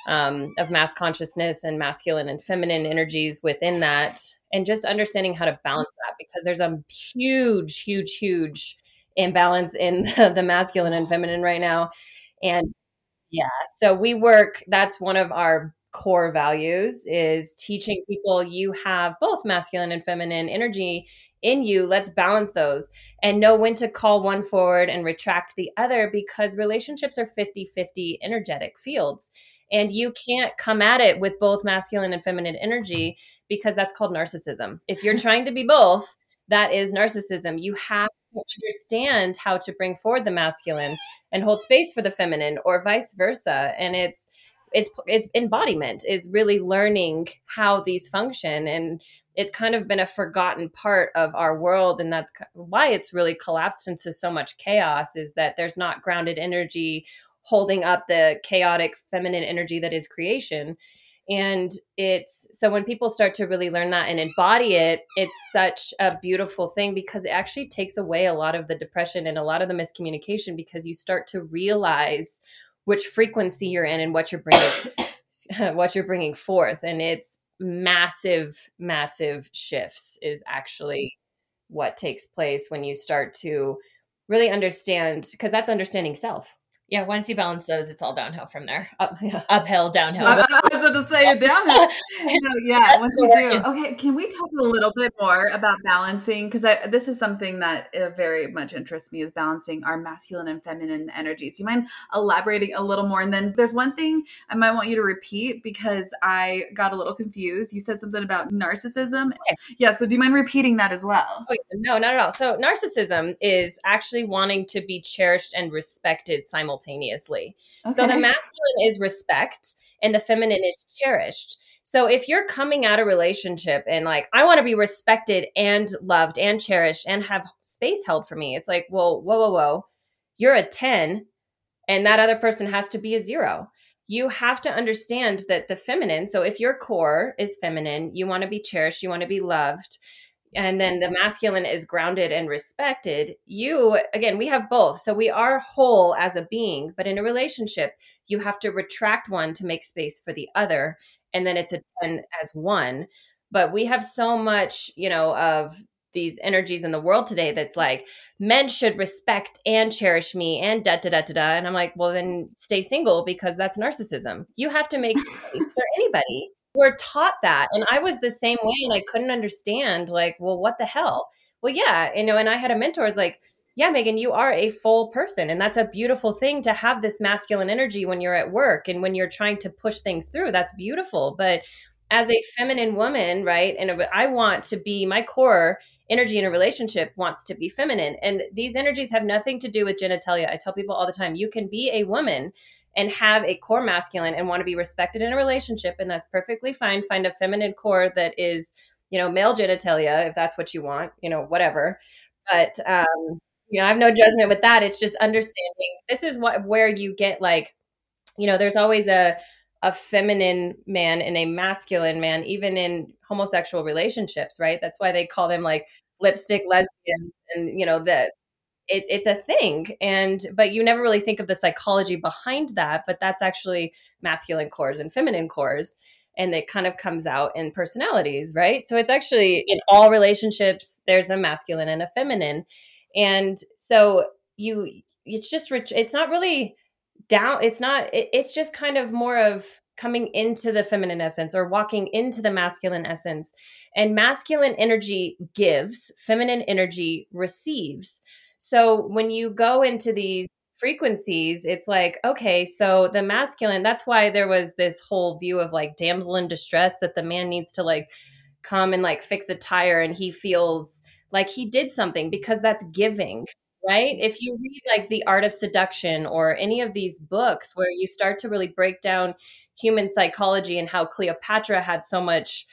Speaker 1: um, of mass consciousness and masculine and feminine energies within that, and just understanding how to balance that because there's a huge, huge, huge imbalance in the masculine and feminine right now. And yeah, so we work, that's one of our core values is teaching people you have both masculine and feminine energy in you let's balance those and know when to call one forward and retract the other because relationships are 50-50 energetic fields. And you can't come at it with both masculine and feminine energy because that's called narcissism. If you're trying to be both that is narcissism. You have to understand how to bring forward the masculine and hold space for the feminine or vice versa. And it's it's it's embodiment is really learning how these function and it's kind of been a forgotten part of our world and that's why it's really collapsed into so much chaos is that there's not grounded energy holding up the chaotic feminine energy that is creation. And it's so when people start to really learn that and embody it it's such a beautiful thing because it actually takes away a lot of the depression and a lot of the miscommunication because you start to realize which frequency you're in and what you're bringing what you're bringing forth. And it's massive massive shifts is actually what takes place when you start to really understand because that's understanding self
Speaker 2: yeah, once you balance those, it's all downhill from there. Up, yeah. Uphill, downhill.
Speaker 3: I, I was about to say downhill. yeah, once you do. Okay, can we talk a little bit more about balancing? Because this is something that uh, very much interests me is balancing our masculine and feminine energies. Do you mind elaborating a little more? And then there's one thing I might want you to repeat because I got a little confused. You said something about narcissism. Okay. Yeah, so do you mind repeating that as well?
Speaker 1: Oh, no, not at all. So narcissism is actually wanting to be cherished and respected simultaneously simultaneously. Okay. So the masculine is respect and the feminine is cherished. So if you're coming out a relationship and like, I want to be respected and loved and cherished and have space held for me, it's like, well, whoa, whoa, whoa. You're a 10 and that other person has to be a zero. You have to understand that the feminine, so if your core is feminine, you want to be cherished, you want to be loved, and then the masculine is grounded and respected you again we have both. So we are whole as a being but in a relationship you have to retract one to make space for the other and then it's a 10 as one. But we have so much you know of these energies in the world today that's like men should respect and cherish me and da da da da da. And i'm like well then stay single because that's narcissism. You have to make space for anybody we're taught that. And I was the same way and I couldn't understand, like, well, what the hell? Well, yeah, you know, and I had a mentor was like, yeah, Megan, you are a full person. And that's a beautiful thing to have this masculine energy when you're at work and when you're trying to push things through. That's beautiful. But as a feminine woman, right? And I want to be my core energy in a relationship wants to be feminine. And these energies have nothing to do with genitalia. I tell people all the time you can be a woman and have a core masculine and want to be respected in a relationship. And that's perfectly fine. Find a feminine core that is, you know, male genitalia, if that's what you want, you know, whatever. But, um, you know, I have no judgment with that. It's just understanding this is what where you get like, you know, there's always a a feminine man and a masculine man, even in homosexual relationships, right? That's why they call them like lipstick lesbians and you know that it, it's a thing. And but you never really think of the psychology behind that but that's actually masculine cores and feminine cores and it kind of comes out in personalities right? So it's actually in all relationships there's a masculine and a feminine. And so you it's just rich it's not really down it's not it, it's just kind of more of coming into the feminine essence or walking into the masculine essence. And masculine energy gives feminine energy receives so when you go into these frequencies it's like okay so the masculine that's why there was this whole view of like damsel in distress that the man needs to like come and like fix a tire and he feels like he did something because that's giving right? If you read like The Art of Seduction or any of these books where you start to really break down human psychology and how Cleopatra had so much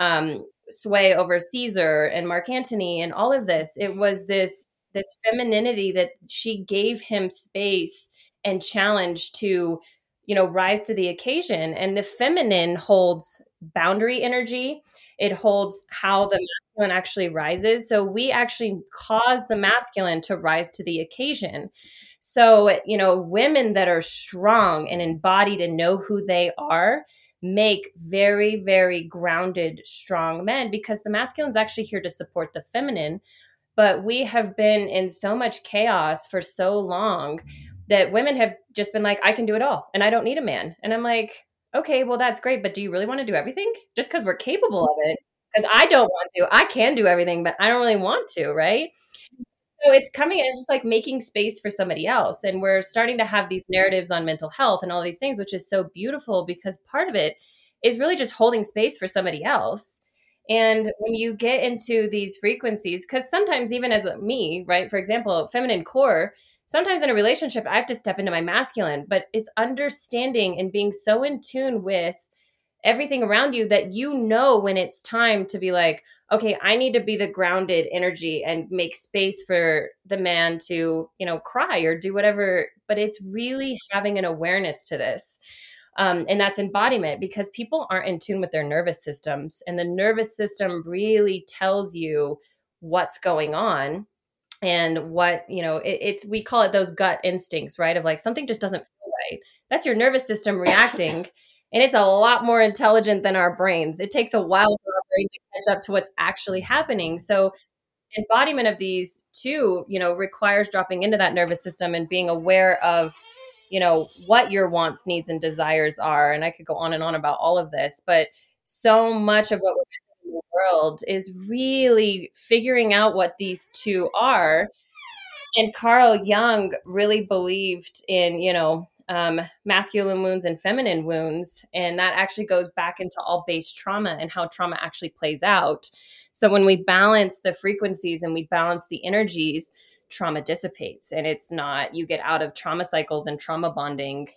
Speaker 1: um, sway over Caesar and Mark Antony and all of this, it was this this femininity that she gave him space and challenge to you know rise to the occasion and the feminine holds boundary energy it holds how the masculine actually rises. So we actually cause the masculine to rise to the occasion. So, you know, women that are strong and embodied and know who they are make very, very grounded, strong men because the masculine is actually here to support the feminine. But we have been in so much chaos for so long that women have just been like, I can do it all and I don't need a man. And I'm like, okay, well, that's great, but do you really want to do everything? Just because we're capable of it? Because I don't want to. I can do everything, but I don't really want to, right? So it's coming and it's just like making space for somebody else. And we're starting to have these narratives on mental health and all these things, which is so beautiful because part of it is really just holding space for somebody else. And when you get into these frequencies, because sometimes even as me, right, for example, feminine core, sometimes in a relationship i have to step into my masculine but it's understanding and being so in tune with everything around you that you know when it's time to be like okay i need to be the grounded energy and make space for the man to you know cry or do whatever but it's really having an awareness to this um, and that's embodiment because people aren't in tune with their nervous systems and the nervous system really tells you what's going on and what you know it, it's we call it those gut instincts right of like something just doesn't feel right. That's your nervous system reacting and it's a lot more intelligent than our brains. It takes a while for our brain to catch up to what's actually happening. So embodiment of these too you know requires dropping into that nervous system and being aware of you know what your wants needs and desires are and i could go on and on about all of this but so much of what we're in the world is really figuring out what these two are. And Carl Jung really believed in, you know, um, masculine wounds and feminine wounds. And that actually goes back into all base trauma and how trauma actually plays out. So when we balance the frequencies and we balance the energies, trauma dissipates and it's not, you get out of trauma cycles and trauma bonding.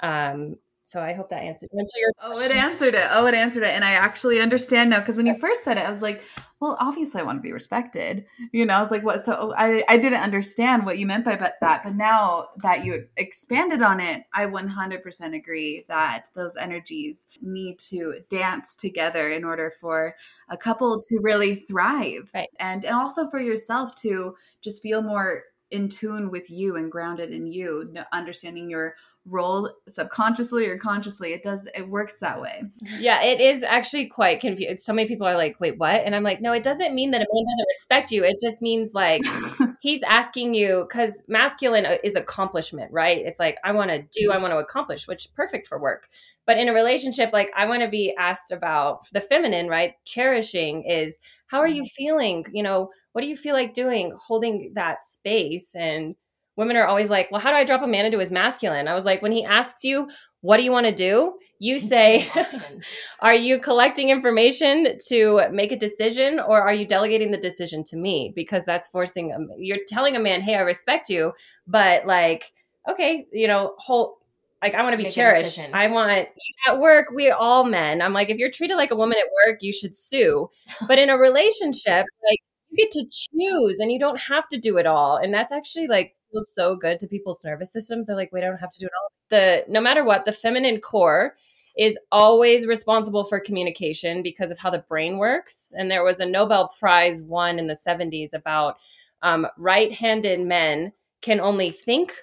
Speaker 1: Um, so I hope that answered, your.
Speaker 3: Oh, it answered it. Oh, it answered it. And I actually understand now because when you first said it, I was like, well, obviously I want to be respected. You know, I was like, what? So oh, I, I didn't understand what you meant by that. But now that you expanded on it, I 100% agree that those energies need to dance together in order for a couple to really thrive.
Speaker 1: Right.
Speaker 3: And, and also for yourself to just feel more in tune with you and grounded in you understanding your role subconsciously or consciously it does it works that way.
Speaker 1: Yeah it is actually quite confused so many people are like wait what? And i'm like no it doesn't mean that a man doesn't respect you it just means like he's asking you because masculine uh, is accomplishment right? It's like i want to do i want to accomplish which perfect for work but in a relationship like i want to be asked about the feminine right cherishing is how are you mm-hmm. feeling you know what do you feel like doing holding that space and women are always like well how do i drop a man into his masculine i was like when he asks you what do you want to do? You say, are you collecting information to make a decision or are you delegating the decision to me? Because that's forcing, a, you're telling a man, hey, I respect you, but like, okay, you know, whole, like I want to be
Speaker 2: Make
Speaker 1: cherished. I want at work, we're all men. I'm like, if you're treated like a woman at work, you should sue. But in a relationship, like you get to choose and you don't have to do it all. And that's actually like feels so good to people's nervous systems. They're like, we don't have to do it all. The no matter what, the feminine core is always responsible for communication because of how the brain works. And there was a Nobel Prize won in the 70s about um, right handed men can only think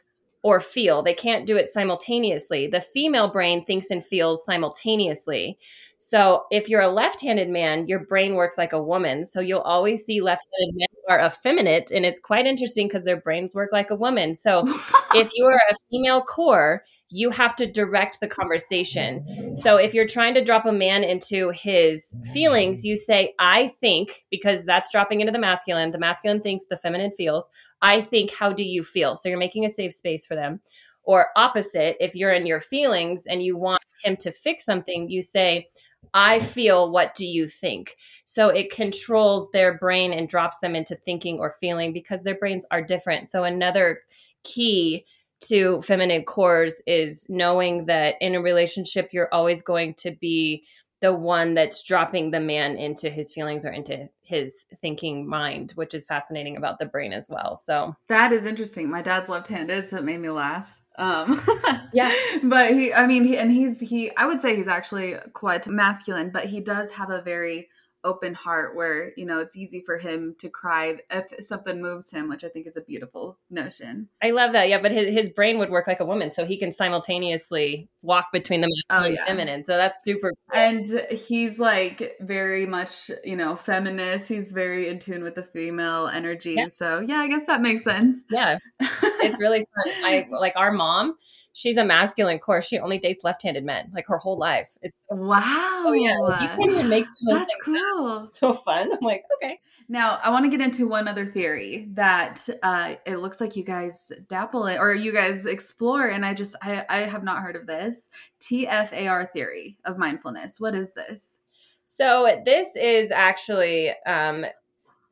Speaker 1: or feel. They can't do it simultaneously. The female brain thinks and feels simultaneously. So if you're a left-handed man, your brain works like a woman. So you'll always see left-handed men who are effeminate, and it's quite interesting because their brains work like a woman. So if you are a female core, you have to direct the conversation. So if you're trying to drop a man into his feelings, you say, I think, because that's dropping into the masculine. The masculine thinks, the feminine feels. I think, how do you feel? So you're making a safe space for them. Or opposite, if you're in your feelings and you want him to fix something, you say, I feel, what do you think? So it controls their brain and drops them into thinking or feeling because their brains are different. So another key to feminine cores is knowing that in a relationship, you're always going to be the one that's dropping the man into his feelings or into his thinking mind, which is fascinating about the brain as well. So
Speaker 3: That is interesting. My dad's left-handed, so it made me laugh. Um,
Speaker 1: Yeah.
Speaker 3: but he, I mean, he, and he's he. I would say he's actually quite masculine, but he does have a very open heart where you know it's easy for him to cry if something moves him, which I think is a beautiful notion.
Speaker 1: I love that. Yeah, but his, his brain would work like a woman, so he can simultaneously walk between the masculine
Speaker 3: Oh, yeah.
Speaker 1: and feminine. So that's super cool.
Speaker 3: And he's like very much, you know, feminist. He's very in tune with the female energy.
Speaker 1: Yeah.
Speaker 3: So yeah, I guess that makes sense.
Speaker 1: yeah, it's really fun. I like our mom. She's a masculine core. She only dates left-handed men, like her whole life. It's
Speaker 3: wow.
Speaker 1: oh yeah, like, you can't even make
Speaker 3: That's cool.
Speaker 1: It's so fun. I'm like, okay.
Speaker 3: Now, I want to get into one other theory that uh, it looks like you guys dabble in, or you guys explore, and I just I, I have not heard of this TFAR theory of mindfulness. What is this?
Speaker 1: So this is actually um,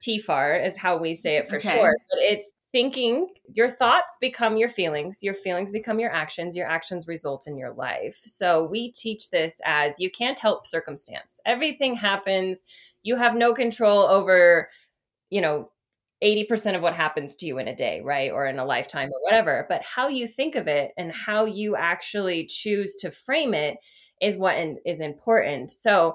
Speaker 1: TFAR is how we say it for
Speaker 3: Okay.
Speaker 1: short, but it's thinking. Your thoughts become your feelings. Your feelings become your actions. Your actions result in your life. So we teach this as you can't help circumstance. Everything happens. You have no control over, you know. 80% of what happens to you in a day, right? Or in a lifetime or whatever. But how you think of it and how you actually choose to frame it is what in, is important. So,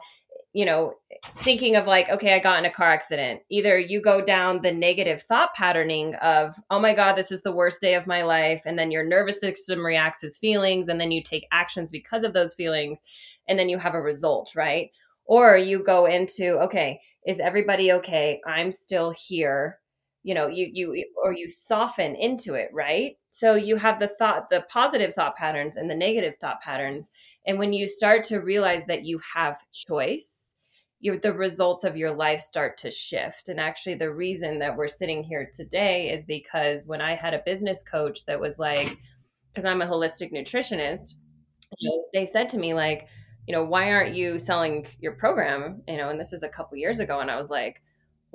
Speaker 1: you know, thinking of like, okay, I got in a car accident. Either you go down the negative thought patterning of, oh my God, this is the worst day of my life. And then your nervous system reacts as feelings. And then you take actions because of those feelings. And then you have a result, right? Or you go into, okay, is everybody okay? I'm still here. You know, you, you, or you soften into it, right? So you have the thought, the positive thought patterns and the negative thought patterns. And when you start to realize that you have choice, the results of your life start to shift. And actually, the reason that we're sitting here today is because when I had a business coach that was like, because I'm a holistic nutritionist, they said to me like, you know, why aren't you selling your program? You know, and this is a couple years ago, and I was like,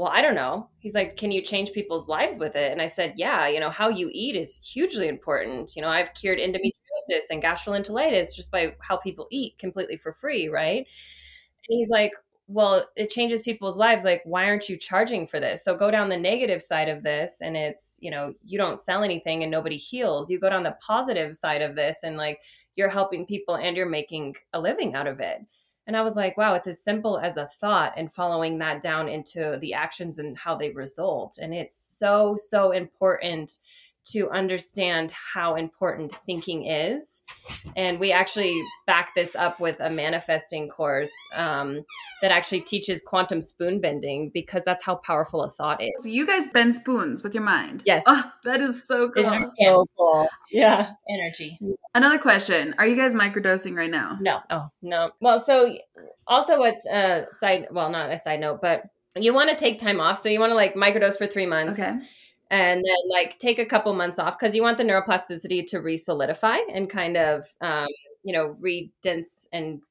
Speaker 1: well, I don't know. He's like, can you change people's lives with it? And I said, yeah. You know, how you eat is hugely important. You know, I've cured endometriosis and gastroenteritis just by how people eat completely for free, right? And he's like, well, it changes people's lives. Like, why aren't you charging for this? So go down the negative side of this, and it's, you know, you don't sell anything and nobody heals. You go down the positive side of this, and like, you're helping people and you're making a living out of it. And I was like, wow, it's as simple as a thought and following that down into the actions and how they result. And it's so, so important to understand how important thinking is. And we actually back this up with a manifesting course um, that actually teaches quantum spoon bending because that's how powerful a thought is.
Speaker 3: So you guys bend spoons with your mind.
Speaker 1: Yes.
Speaker 3: Oh, that is so cool.
Speaker 1: It's so cool. Yeah.
Speaker 2: Energy.
Speaker 3: Another question: Are you guys microdosing right now?
Speaker 2: No.
Speaker 1: Oh no. Well, so also what's a side? Well, not a side note, but you want to take time off. So you want to like microdose for three months,
Speaker 3: Okay.
Speaker 1: And then like take a couple months off because you want the neuroplasticity to re-solidify and kind of um, you know redense and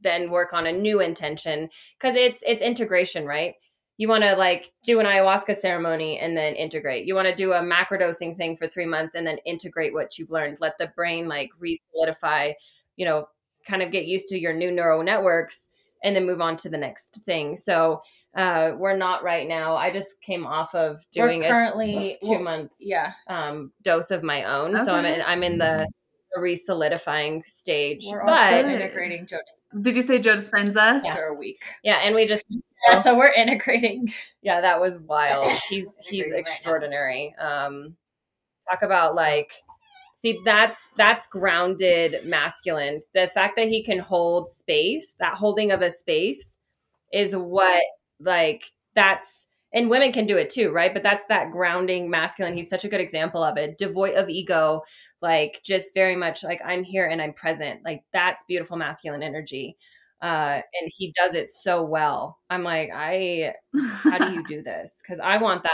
Speaker 1: then work on a new intention because it's it's integration right? You want to like do an ayahuasca ceremony and then integrate. You want to do a macrodosing thing for three months and then integrate what you've learned. Let the brain like re-solidify you know kind of get used to your new neural networks and then move on to the next thing. So uh, we're not right now i just came off of doing
Speaker 2: We're currently
Speaker 1: a two month
Speaker 2: yeah.
Speaker 1: um, dose of my own so i'm in, i'm in the re-solidifying stage
Speaker 2: We're
Speaker 1: but
Speaker 2: also
Speaker 3: Good.
Speaker 2: integrating Joe
Speaker 3: Did you say Joe Dispenza?
Speaker 1: Yeah.
Speaker 2: for a week.
Speaker 1: yeah and we just
Speaker 2: Yeah, so we're integrating.
Speaker 1: yeah that was wild he's he's
Speaker 2: Integrating right
Speaker 1: extraordinary um talk about like see that's that's grounded masculine the fact that he can hold space that holding of a space is what like that's and women can do it too right? But that's that grounding masculine. He's such a good example of it. Devoid of ego like just very much like i'm here and i'm present. Like that's beautiful masculine energy uh and he does it so well i'm like i how do you do this because i want that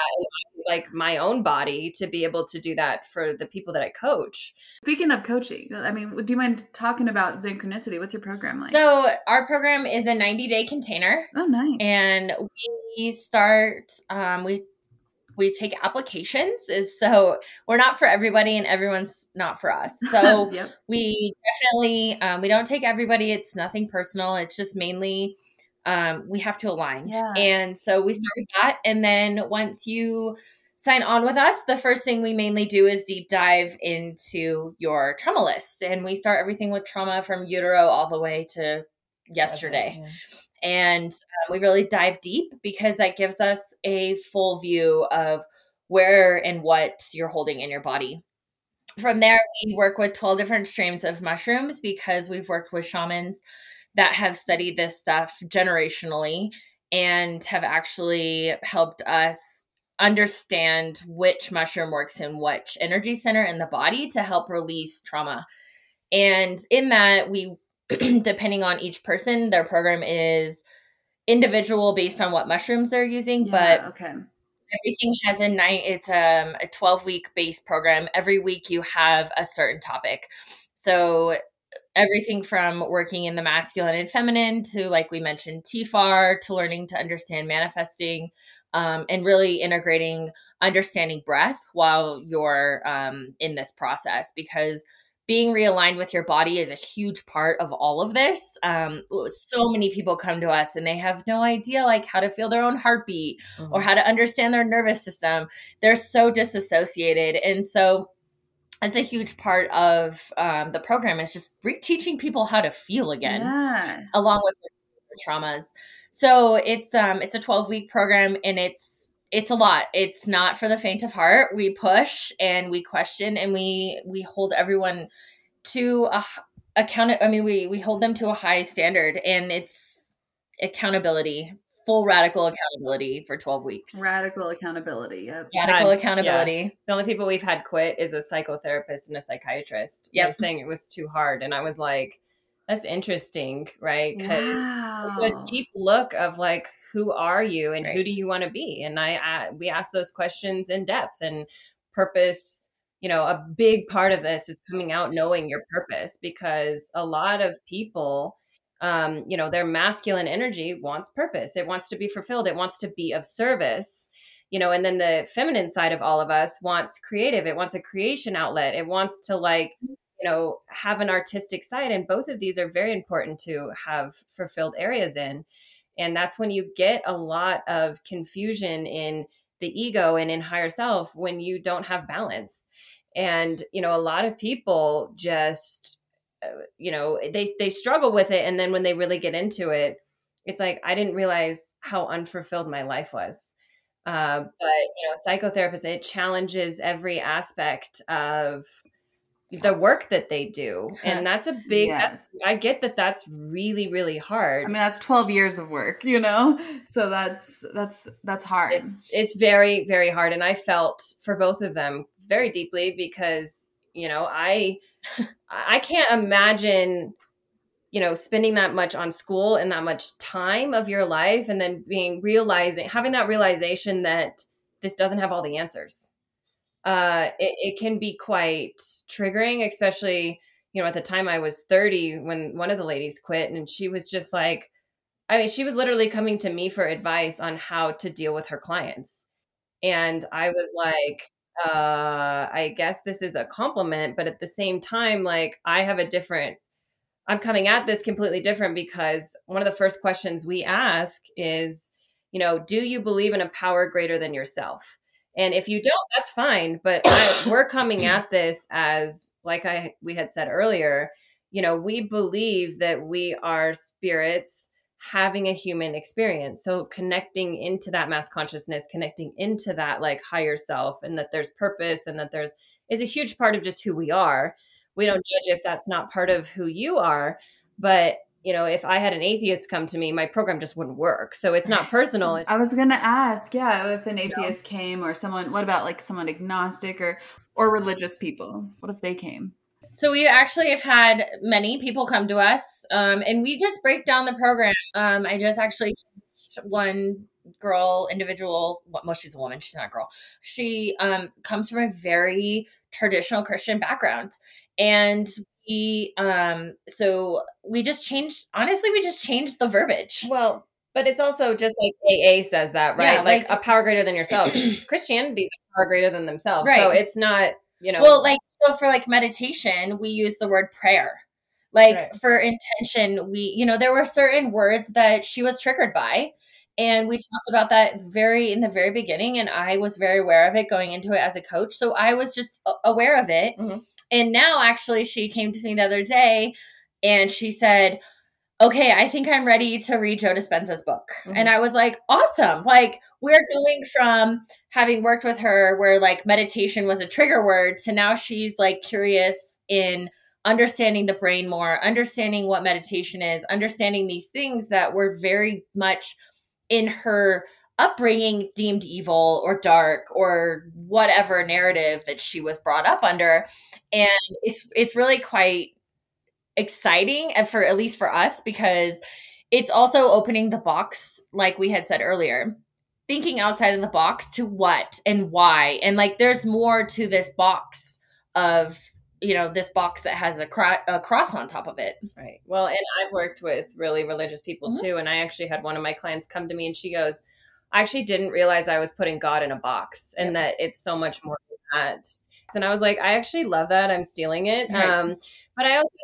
Speaker 1: like my own body to be able to do that for the people that i coach
Speaker 3: Speaking of coaching, I mean, do you mind talking about Synchronicity? What's your program like?
Speaker 2: So our program is a 90 day container,
Speaker 3: oh, nice.
Speaker 2: and we start. Um, we we take applications. Is so we're not for everybody, and everyone's not for us. So
Speaker 3: yep.
Speaker 2: we definitely um, we don't take everybody. It's nothing personal. It's just mainly um, we have to align.
Speaker 3: Yeah.
Speaker 2: And so we start that, and then once you sign on with us, the first thing we mainly do is deep dive into your trauma list, and we start everything with trauma from utero all the way to yesterday and uh, we really dive deep because that gives us a full view of where and what you're holding in your body. From there, we work with 12 different strains of mushrooms because we've worked with shamans that have studied this stuff generationally and have actually helped us understand which mushroom works in which energy center in the body to help release trauma. And in that, we depending on each person, their program is individual based on what mushrooms they're using, but
Speaker 3: okay.
Speaker 2: everything has a nine it's um, a 12 week base program every week you have a certain topic so everything from working in the masculine and feminine to like we mentioned tfar to learning to understand manifesting um, and really integrating understanding breath while you're um, in this process because being realigned with your body is a huge part of all of this. Um, so many people come to us and they have no idea like how to feel their own heartbeat or how to understand their nervous system. They're so disassociated. And so it's a huge part of um, the program is just re- teaching people how to feel again
Speaker 3: Yeah.
Speaker 2: along with traumas. So it's um it's a 12 week program and it's it's a lot. It's not for the faint of heart. We push and we question and we we hold everyone to a account I mean we we hold them to a high standard and it's accountability, full radical accountability for 12 weeks.
Speaker 3: Radical accountability. Yep.
Speaker 2: Radical
Speaker 1: Yeah.
Speaker 2: accountability.
Speaker 1: the only people we've had quit is a psychotherapist and a psychiatrist Yeah, saying it was too hard and i was like that's interesting right? Because
Speaker 3: Wow.
Speaker 1: it's a deep look of like who are you and who do you want to be? And i uh, we ask those questions in depth and purpose you know a big part of this is coming out knowing your purpose because a lot of people um you know their masculine energy wants purpose. It wants to be fulfilled. It wants to be of service you know and then the feminine side of all of us wants creative. It wants a creation outlet. It wants to like you know have an artistic side and both of these are very important to have fulfilled areas in. And that's when you get a lot of confusion in the ego and in higher self when you don't have balance. And you know a lot of people just uh, you know they they struggle with it and then when they really get into it it's like i didn't realize how unfulfilled my life was. Uh, but you know psychotherapist it challenges every aspect of the work that they do and that's a big that's,
Speaker 3: Yes.
Speaker 1: i get that that's really really hard
Speaker 3: I mean, that's 12 years of work, you know? So that's that's that's hard.
Speaker 1: it's it's very very hard and i felt for both of them very deeply because you know i i can't imagine you know spending that much on school and that much time of your life and then being realizing having that realization that this doesn't have all the answers uh it, it can be quite triggering especially you know, at the time I was 30 when one of the ladies quit, and she was just like, I mean, she was literally coming to me for advice on how to deal with her clients. And I was like, uh, I guess this is a compliment, but at the same time, like, I have a different, I'm coming at this completely different because one of the first questions we ask is, you know, do you believe in a power greater than yourself? And if you don't, that's fine. But I, we're coming at this as, like I we had said earlier, you know, we believe that we are spirits having a human experience. So connecting into that mass consciousness, connecting into that like higher self, and that there's purpose, and that there's is a huge part of just who we are. We don't judge if that's not part of who you are, but you know, if I had an atheist come to me, my program just wouldn't work. So it's not personal.
Speaker 3: I was gonna ask, yeah, if an atheist came or someone, what about like someone agnostic or or religious people? What if they came?
Speaker 2: So we actually have had many people come to us, um, and we just break down the program. Um, I just actually one girl individual well she's a woman she's not a girl she um, comes from a very traditional christian background and we um so we just changed honestly we just changed the verbiage
Speaker 1: Well, but it's also just like AA says that, right?
Speaker 2: Yeah,
Speaker 1: like,
Speaker 2: like-
Speaker 1: a power greater than yourself. Christianity's a power greater than themselves.
Speaker 2: Right.
Speaker 1: So it's not, you know.
Speaker 2: well like so for like meditation we use the word prayer like
Speaker 1: Right.
Speaker 2: for intention we you know there were certain words that she was triggered by and we talked about that very in the very beginning and i was very aware of it going into it as a coach so i was just aware of it
Speaker 1: Mhm.
Speaker 2: And now actually she came to me the other day and she said okay i think i'm ready to read joe dispenza's book
Speaker 1: Mhm.
Speaker 2: and i was like awesome like we're going from having worked with her where like meditation was a trigger word to now she's like curious in understanding the brain more understanding what meditation is understanding these things that were very much in her upbringing deemed evil or dark or whatever narrative that she was brought up under and it's it's really quite exciting and for at least for us because it's also opening the box like we had said earlier thinking outside of the box to what and why and like there's more to this box of you know this box that has a, cro- a cross on top of it
Speaker 1: Right. Well, and I've worked with really religious people
Speaker 2: Mhm.
Speaker 1: too. And I actually had one of my clients come to me and she goes, I actually didn't realize I was putting God in a box and that it's so much more than that. And I was like, I actually love that. I'm stealing it.
Speaker 2: Right.
Speaker 1: Um, but I also,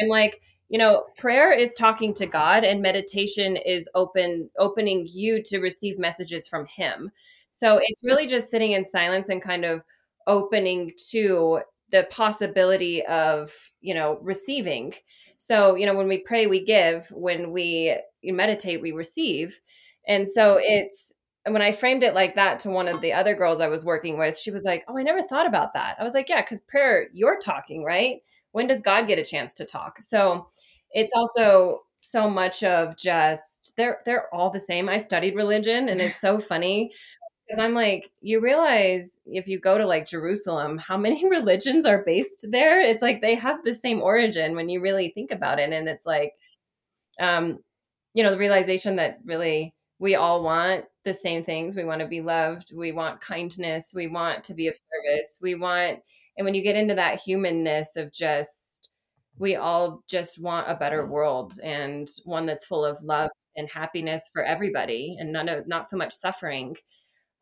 Speaker 1: I'm like, you know, prayer is talking to God and meditation is open, opening you to receive messages from Him. So it's really just sitting in silence and kind of opening to the possibility of, you know, receiving. So, you know, when we pray, we give. When we meditate, we receive. And so it's, when I framed it like that to one of the other girls I was working with, she was like, Oh, I never thought about that. I was like, Yeah, because prayer, you're talking, right? When does God get a chance to talk? So it's also so much of just they're they're all the same. I studied religion and it's so funny because I'm like, you realize if you go to like Jerusalem, how many religions are based there? It's like they have the same origin when you really think about it. And it's like, um, you know, the realization that really we all want the same things. We want to be loved. We want kindness. We want to be of service. We want, and when you get into that humanness of just, we all just want a better world and one that's full of love and happiness for everybody and none of, not so much suffering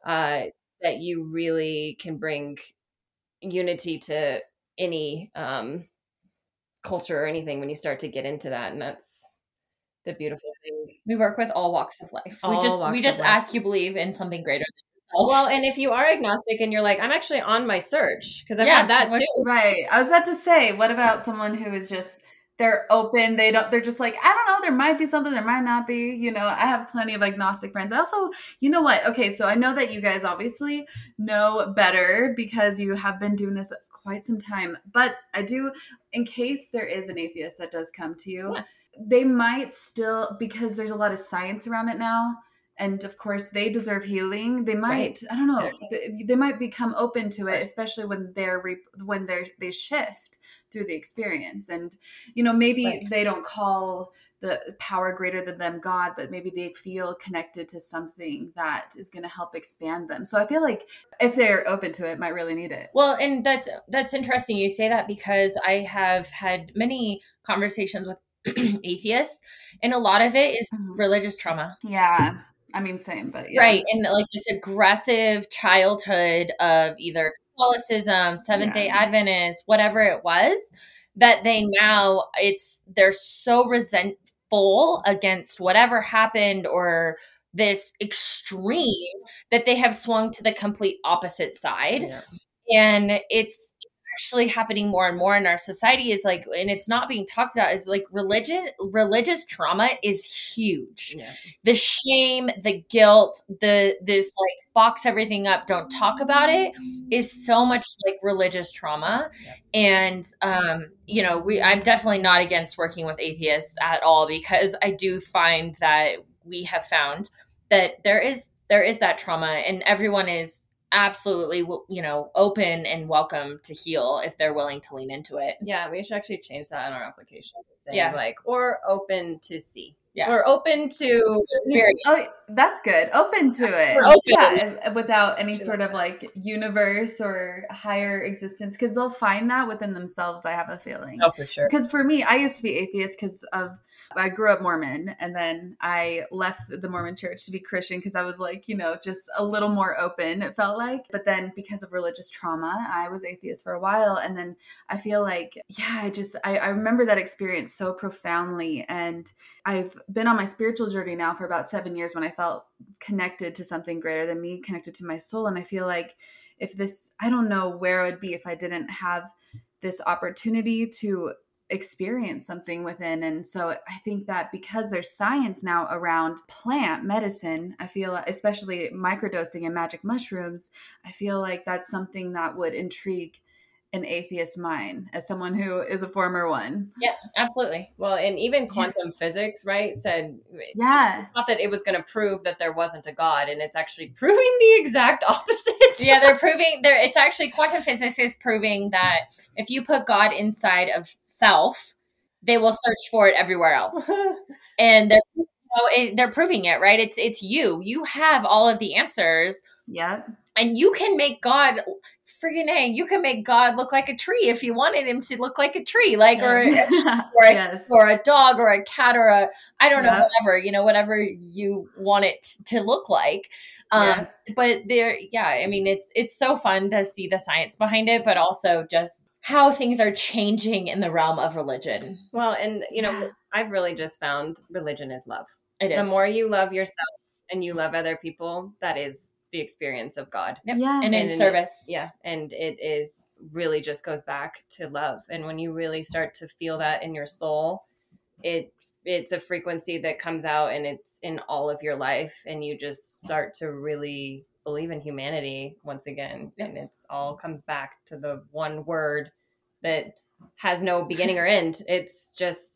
Speaker 1: uh, that you really can bring unity to any um, culture or anything when you start to get into that. And that's the beautiful thing.
Speaker 2: we work with all walks of life we just we just
Speaker 1: life.
Speaker 2: ask you believe in something greater than yourself
Speaker 1: Well, and if you are agnostic and you're like, I'm actually on my search because I've
Speaker 2: Yeah,
Speaker 1: had that
Speaker 2: which-
Speaker 1: too.
Speaker 3: Right. I was about to say, what about someone who is just they're open, they don't they're just like, I don't know, there might be something, there might not be. You know, I have plenty of agnostic friends. I also, you know what? Okay, so I know that you guys obviously know better because you have been doing this quite some time. But I do in case there is an atheist that does come to you,
Speaker 1: Yeah.
Speaker 3: They might still because there's a lot of science around it now. And of course, they deserve healing. They might,
Speaker 1: Right.
Speaker 3: I don't know, they, they might become open to it, especially when they're re- when they're they shift through the experience. And you know, maybe
Speaker 1: Right.
Speaker 3: they don't call the power greater than them, God, but maybe they feel connected to something that is going to help expand them. So I feel like if they're open to it, might really need it.
Speaker 2: Well, and that's that's interesting you say that because I have had many conversations with atheists, and a lot of it is
Speaker 3: Mhm.
Speaker 2: religious trauma.
Speaker 3: Yeah. I mean, same, but yeah.
Speaker 2: Right. And like this aggressive childhood of either Catholicism, Seventh day
Speaker 3: Yeah.
Speaker 2: Adventist, whatever it was, that they now it's they're so resentful against whatever happened or this extreme that they have swung to the complete opposite side
Speaker 1: Yeah.
Speaker 2: and it's actually happening more and more in our society is like and it's not being talked about is like religion religious trauma is huge
Speaker 1: Yeah.
Speaker 2: the shame the guilt the this like box everything up don't talk about it is so much like religious trauma
Speaker 1: Yep.
Speaker 2: and um you know we i'm definitely not against working with atheists at all because i do find that we have found that there is there is that trauma and everyone is absolutely you know open and welcome to heal if they're willing to lean into it
Speaker 1: Yeah, we should actually change that in our application. Saying
Speaker 2: Yeah.
Speaker 1: like or open to see.
Speaker 2: Yeah.
Speaker 1: Or open to
Speaker 3: Oh, that's good. Open to it.
Speaker 1: We're open.
Speaker 3: Yeah, without any sort of like universe or higher existence, because they'll find that within themselves. I have a feeling.
Speaker 1: Oh, for sure.
Speaker 3: Because for me, I used to be atheist because of I grew up Mormon, and then I left the Mormon church to be Christian because I was like, you know, just a little more open. It felt like, but then because of religious trauma, I was atheist for a while, and then I feel like, yeah, I just I, I remember that experience so profoundly, and I've been on my spiritual journey now for about seven years when I felt connected to something greater than me, connected to my soul. And I feel like if this, I don't know where I would be if I didn't have this opportunity to experience something within. And so I think that because there's science now around plant medicine, I feel especially microdosing and magic mushrooms, I feel like that's something that would intrigue an atheist mind as someone who is a former one.
Speaker 2: yeah absolutely.
Speaker 1: Well, and even quantum physics, right, said
Speaker 3: Yeah.
Speaker 1: not that it was going to prove that there wasn't a God, and it's actually proving the exact opposite.
Speaker 2: yeah they're proving there it's actually quantum physics is proving that if you put god inside of self they will search for it everywhere else. And they're you know, it, they're proving it right? It's it's you. You have all of the answers.
Speaker 3: Yeah
Speaker 2: and you can make god freaking a you can make god look like a tree if you wanted him to look like a tree like or or a,
Speaker 3: yes.
Speaker 2: or a dog or a cat or a I don't know whatever you know whatever you want it to look like. Um,
Speaker 3: Yeah.
Speaker 2: But there, yeah, I mean it's it's so fun to see the science behind it, but also just how things are changing in the realm of religion.
Speaker 1: well, and you know, I've really just found religion is love.
Speaker 2: It is
Speaker 1: The more you love yourself and you love other people, that is the experience of God.
Speaker 2: Yep.
Speaker 3: Yeah.
Speaker 2: and in
Speaker 1: and it-
Speaker 2: service.
Speaker 1: Yeah, and it is really just goes back to love. And when you really start to feel that in your soul, it it's a frequency that comes out and it's in all of your life and you just start to really believe in humanity once again.
Speaker 2: Yep.
Speaker 1: And it's all comes back to the one word that has no beginning or end. It's just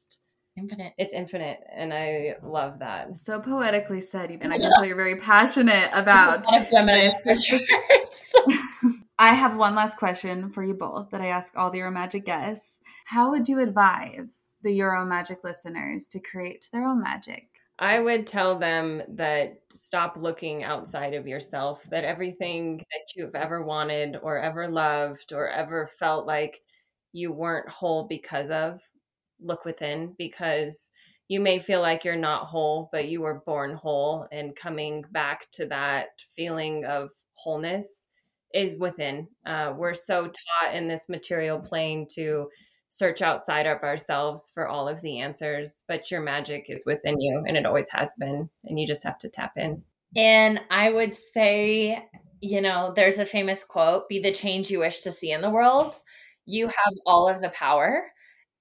Speaker 2: Infinite.
Speaker 1: it's infinite and I love that.
Speaker 3: So poetically said, and I can tell you're very passionate about.
Speaker 2: A lot of Gemini
Speaker 3: this. I have one last question for you both that I ask all the Your Own Magic guests. How would you advise the Your Own Magic listeners to create their own magic?
Speaker 1: I would tell them that stop looking outside of yourself, that everything that you've ever wanted or ever loved or ever felt like you weren't whole because of, look within because you may feel like you're not whole, but you were born whole. And coming back to that feeling of wholeness is within. Uh, we're so taught in this material plane to search outside of ourselves for all of the answers, but your magic is within you and it always has been. And you just have to tap in.
Speaker 2: And I would say, you know, there's a famous quote be the change you wish to see in the world. You have all of the power.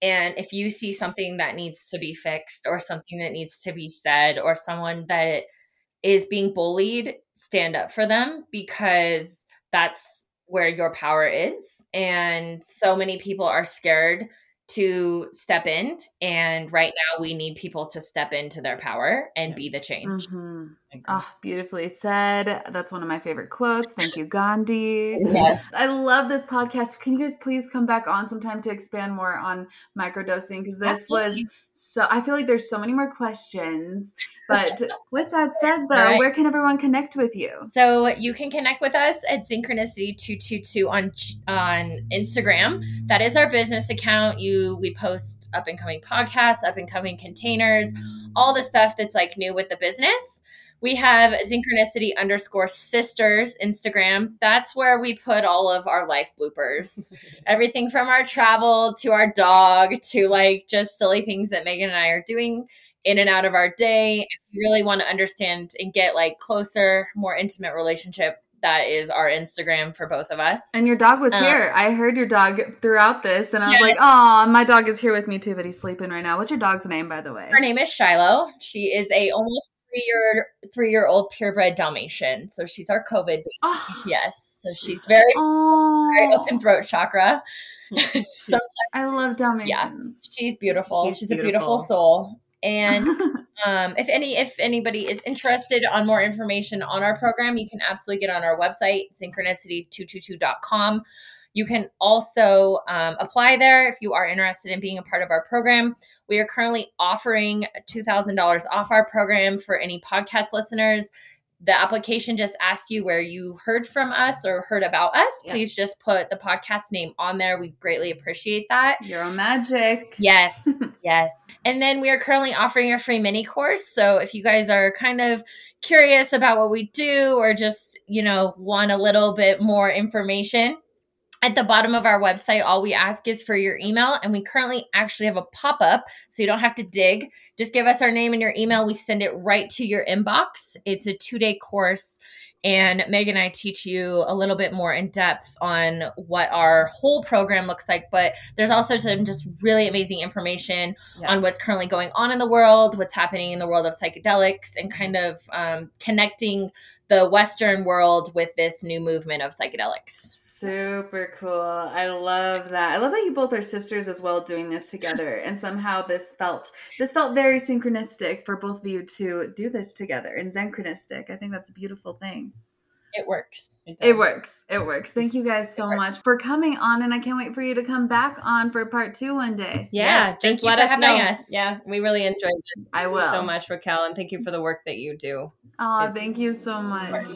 Speaker 2: And if you see something that needs to be fixed or something that needs to be said or someone that is being bullied, stand up for them because that's where your power is. And so many people are scared to step in. And right now, we need people to step into their power and be the change.
Speaker 3: Mhm. Oh, beautifully said. That's one of my favorite quotes. Thank you, Gandhi.
Speaker 2: Yes.
Speaker 3: I love this podcast. Can you guys please come back on sometime to expand more on microdosing? Because this
Speaker 2: Absolutely.
Speaker 3: was so I feel like there's so many more questions. But with that said, though,
Speaker 2: Right.
Speaker 3: where can everyone connect with you?
Speaker 2: So you can connect with us at Synchronicity222 on on Instagram. That is our business account. You we post up and coming podcasts, up and coming containers, all the stuff that's like new with the business. We have Synchronicity underscore sisters Instagram. That's where we put all of our life bloopers. Everything from our travel to our dog to like just silly things that Megan and I are doing in and out of our day. If you really want to understand and get like closer, more intimate relationship, that is our Instagram for both of us.
Speaker 3: And your dog was
Speaker 2: Uh,
Speaker 3: here. I heard your dog throughout this, and I was
Speaker 2: Yes.
Speaker 3: like, "Oh, my dog is here with me too, but he's sleeping right now." What's your dog's name, by the way?
Speaker 2: Her name is Shiloh. She is a almost three year three year old purebred Dalmatian. So she's our COVID baby.
Speaker 3: Oh,
Speaker 2: Yes. So she's very very
Speaker 3: oh,
Speaker 2: open throat chakra. Sometimes
Speaker 3: I love Dalmatians.
Speaker 2: she's beautiful. She's,
Speaker 1: She's
Speaker 2: a beautiful
Speaker 1: beautiful.
Speaker 2: soul. And um, if any if anybody is interested on more information on our program you can absolutely get on our website synchronicity222.com you can also um, apply there if you are interested in being a part of our program. We are currently offering $2000 off our program for any podcast listeners the application just asks you where you heard from us or heard about us
Speaker 1: Yeah.
Speaker 2: please just put the podcast name on there we greatly appreciate that
Speaker 3: Your Own Magic.
Speaker 2: Yes, yes. And then we are currently offering a free mini course. So if you guys are kind of curious about what we do or just, you know, want a little bit more information, at the bottom of our website, all we ask is for your email. And we currently actually have a pop up. So you don't have to dig. Just give us our name and your email. We send it right to your inbox. It's a two day course. And Meg and I teach you a little bit more in depth on what our whole program looks like. But there's also some just really amazing information
Speaker 1: Yeah.
Speaker 2: on what's currently going on in the world, what's happening in the world of psychedelics, and kind of um, connecting the Western world with this new movement of psychedelics.
Speaker 3: Super cool. I love that. I love that you both are sisters as well doing this together. And somehow this felt this felt very synchronistic for both of you to do this together and synchronistic. I think that's a beautiful thing.
Speaker 2: It works.
Speaker 3: It works. It works. Thank you guys so much for coming on and I can't wait for you to come back on for part 2 one day.
Speaker 1: Yeah,
Speaker 2: Yes, thank
Speaker 1: just
Speaker 2: you
Speaker 1: let
Speaker 2: for
Speaker 1: us
Speaker 2: having
Speaker 1: know.
Speaker 2: us.
Speaker 1: Yeah, we really enjoyed it
Speaker 3: I will.
Speaker 1: so much, Raquel, and thank you for the work that you do.
Speaker 3: Oh, thank you so much.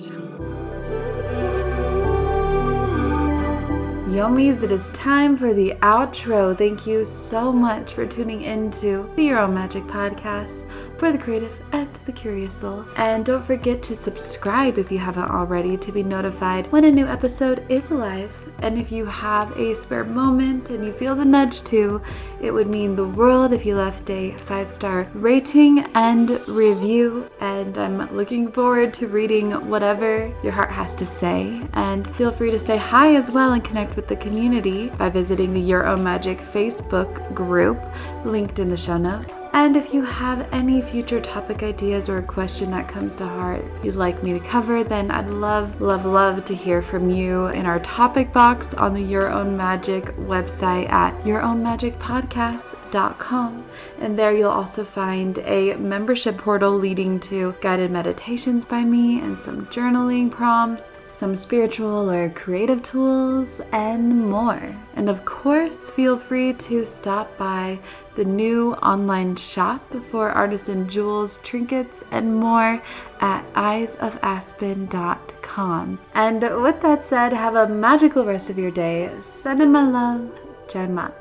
Speaker 3: Yomis, it is time for the outro. Thank you so much for tuning into the Your Own Magic podcast for the creative and the curious soul. And don't forget to subscribe if you haven't already to be notified when a new episode is live. And if you have a spare moment and you feel the nudge to, it would mean the world if you left a five star rating and review. And I'm looking forward to reading whatever your heart has to say. And feel free to say hi as well and connect with the community by visiting the Your Own Magic Facebook group linked in the show notes. And if you have any future topic ideas or a question that comes to heart you'd like me to cover, then I'd love, love, love to hear from you in our topic box on the Your Own Magic website at yourownmagicpodcast.com. And there you'll also find a membership portal leading to guided meditations by me and some journaling prompts, some spiritual or creative tools, and more. And of course, feel free to stop by the new online shop for artisan jewels, trinkets, and more at eyesofaspen.com. And with that said, have a magical rest of your day. Sending my love, Jen Mott.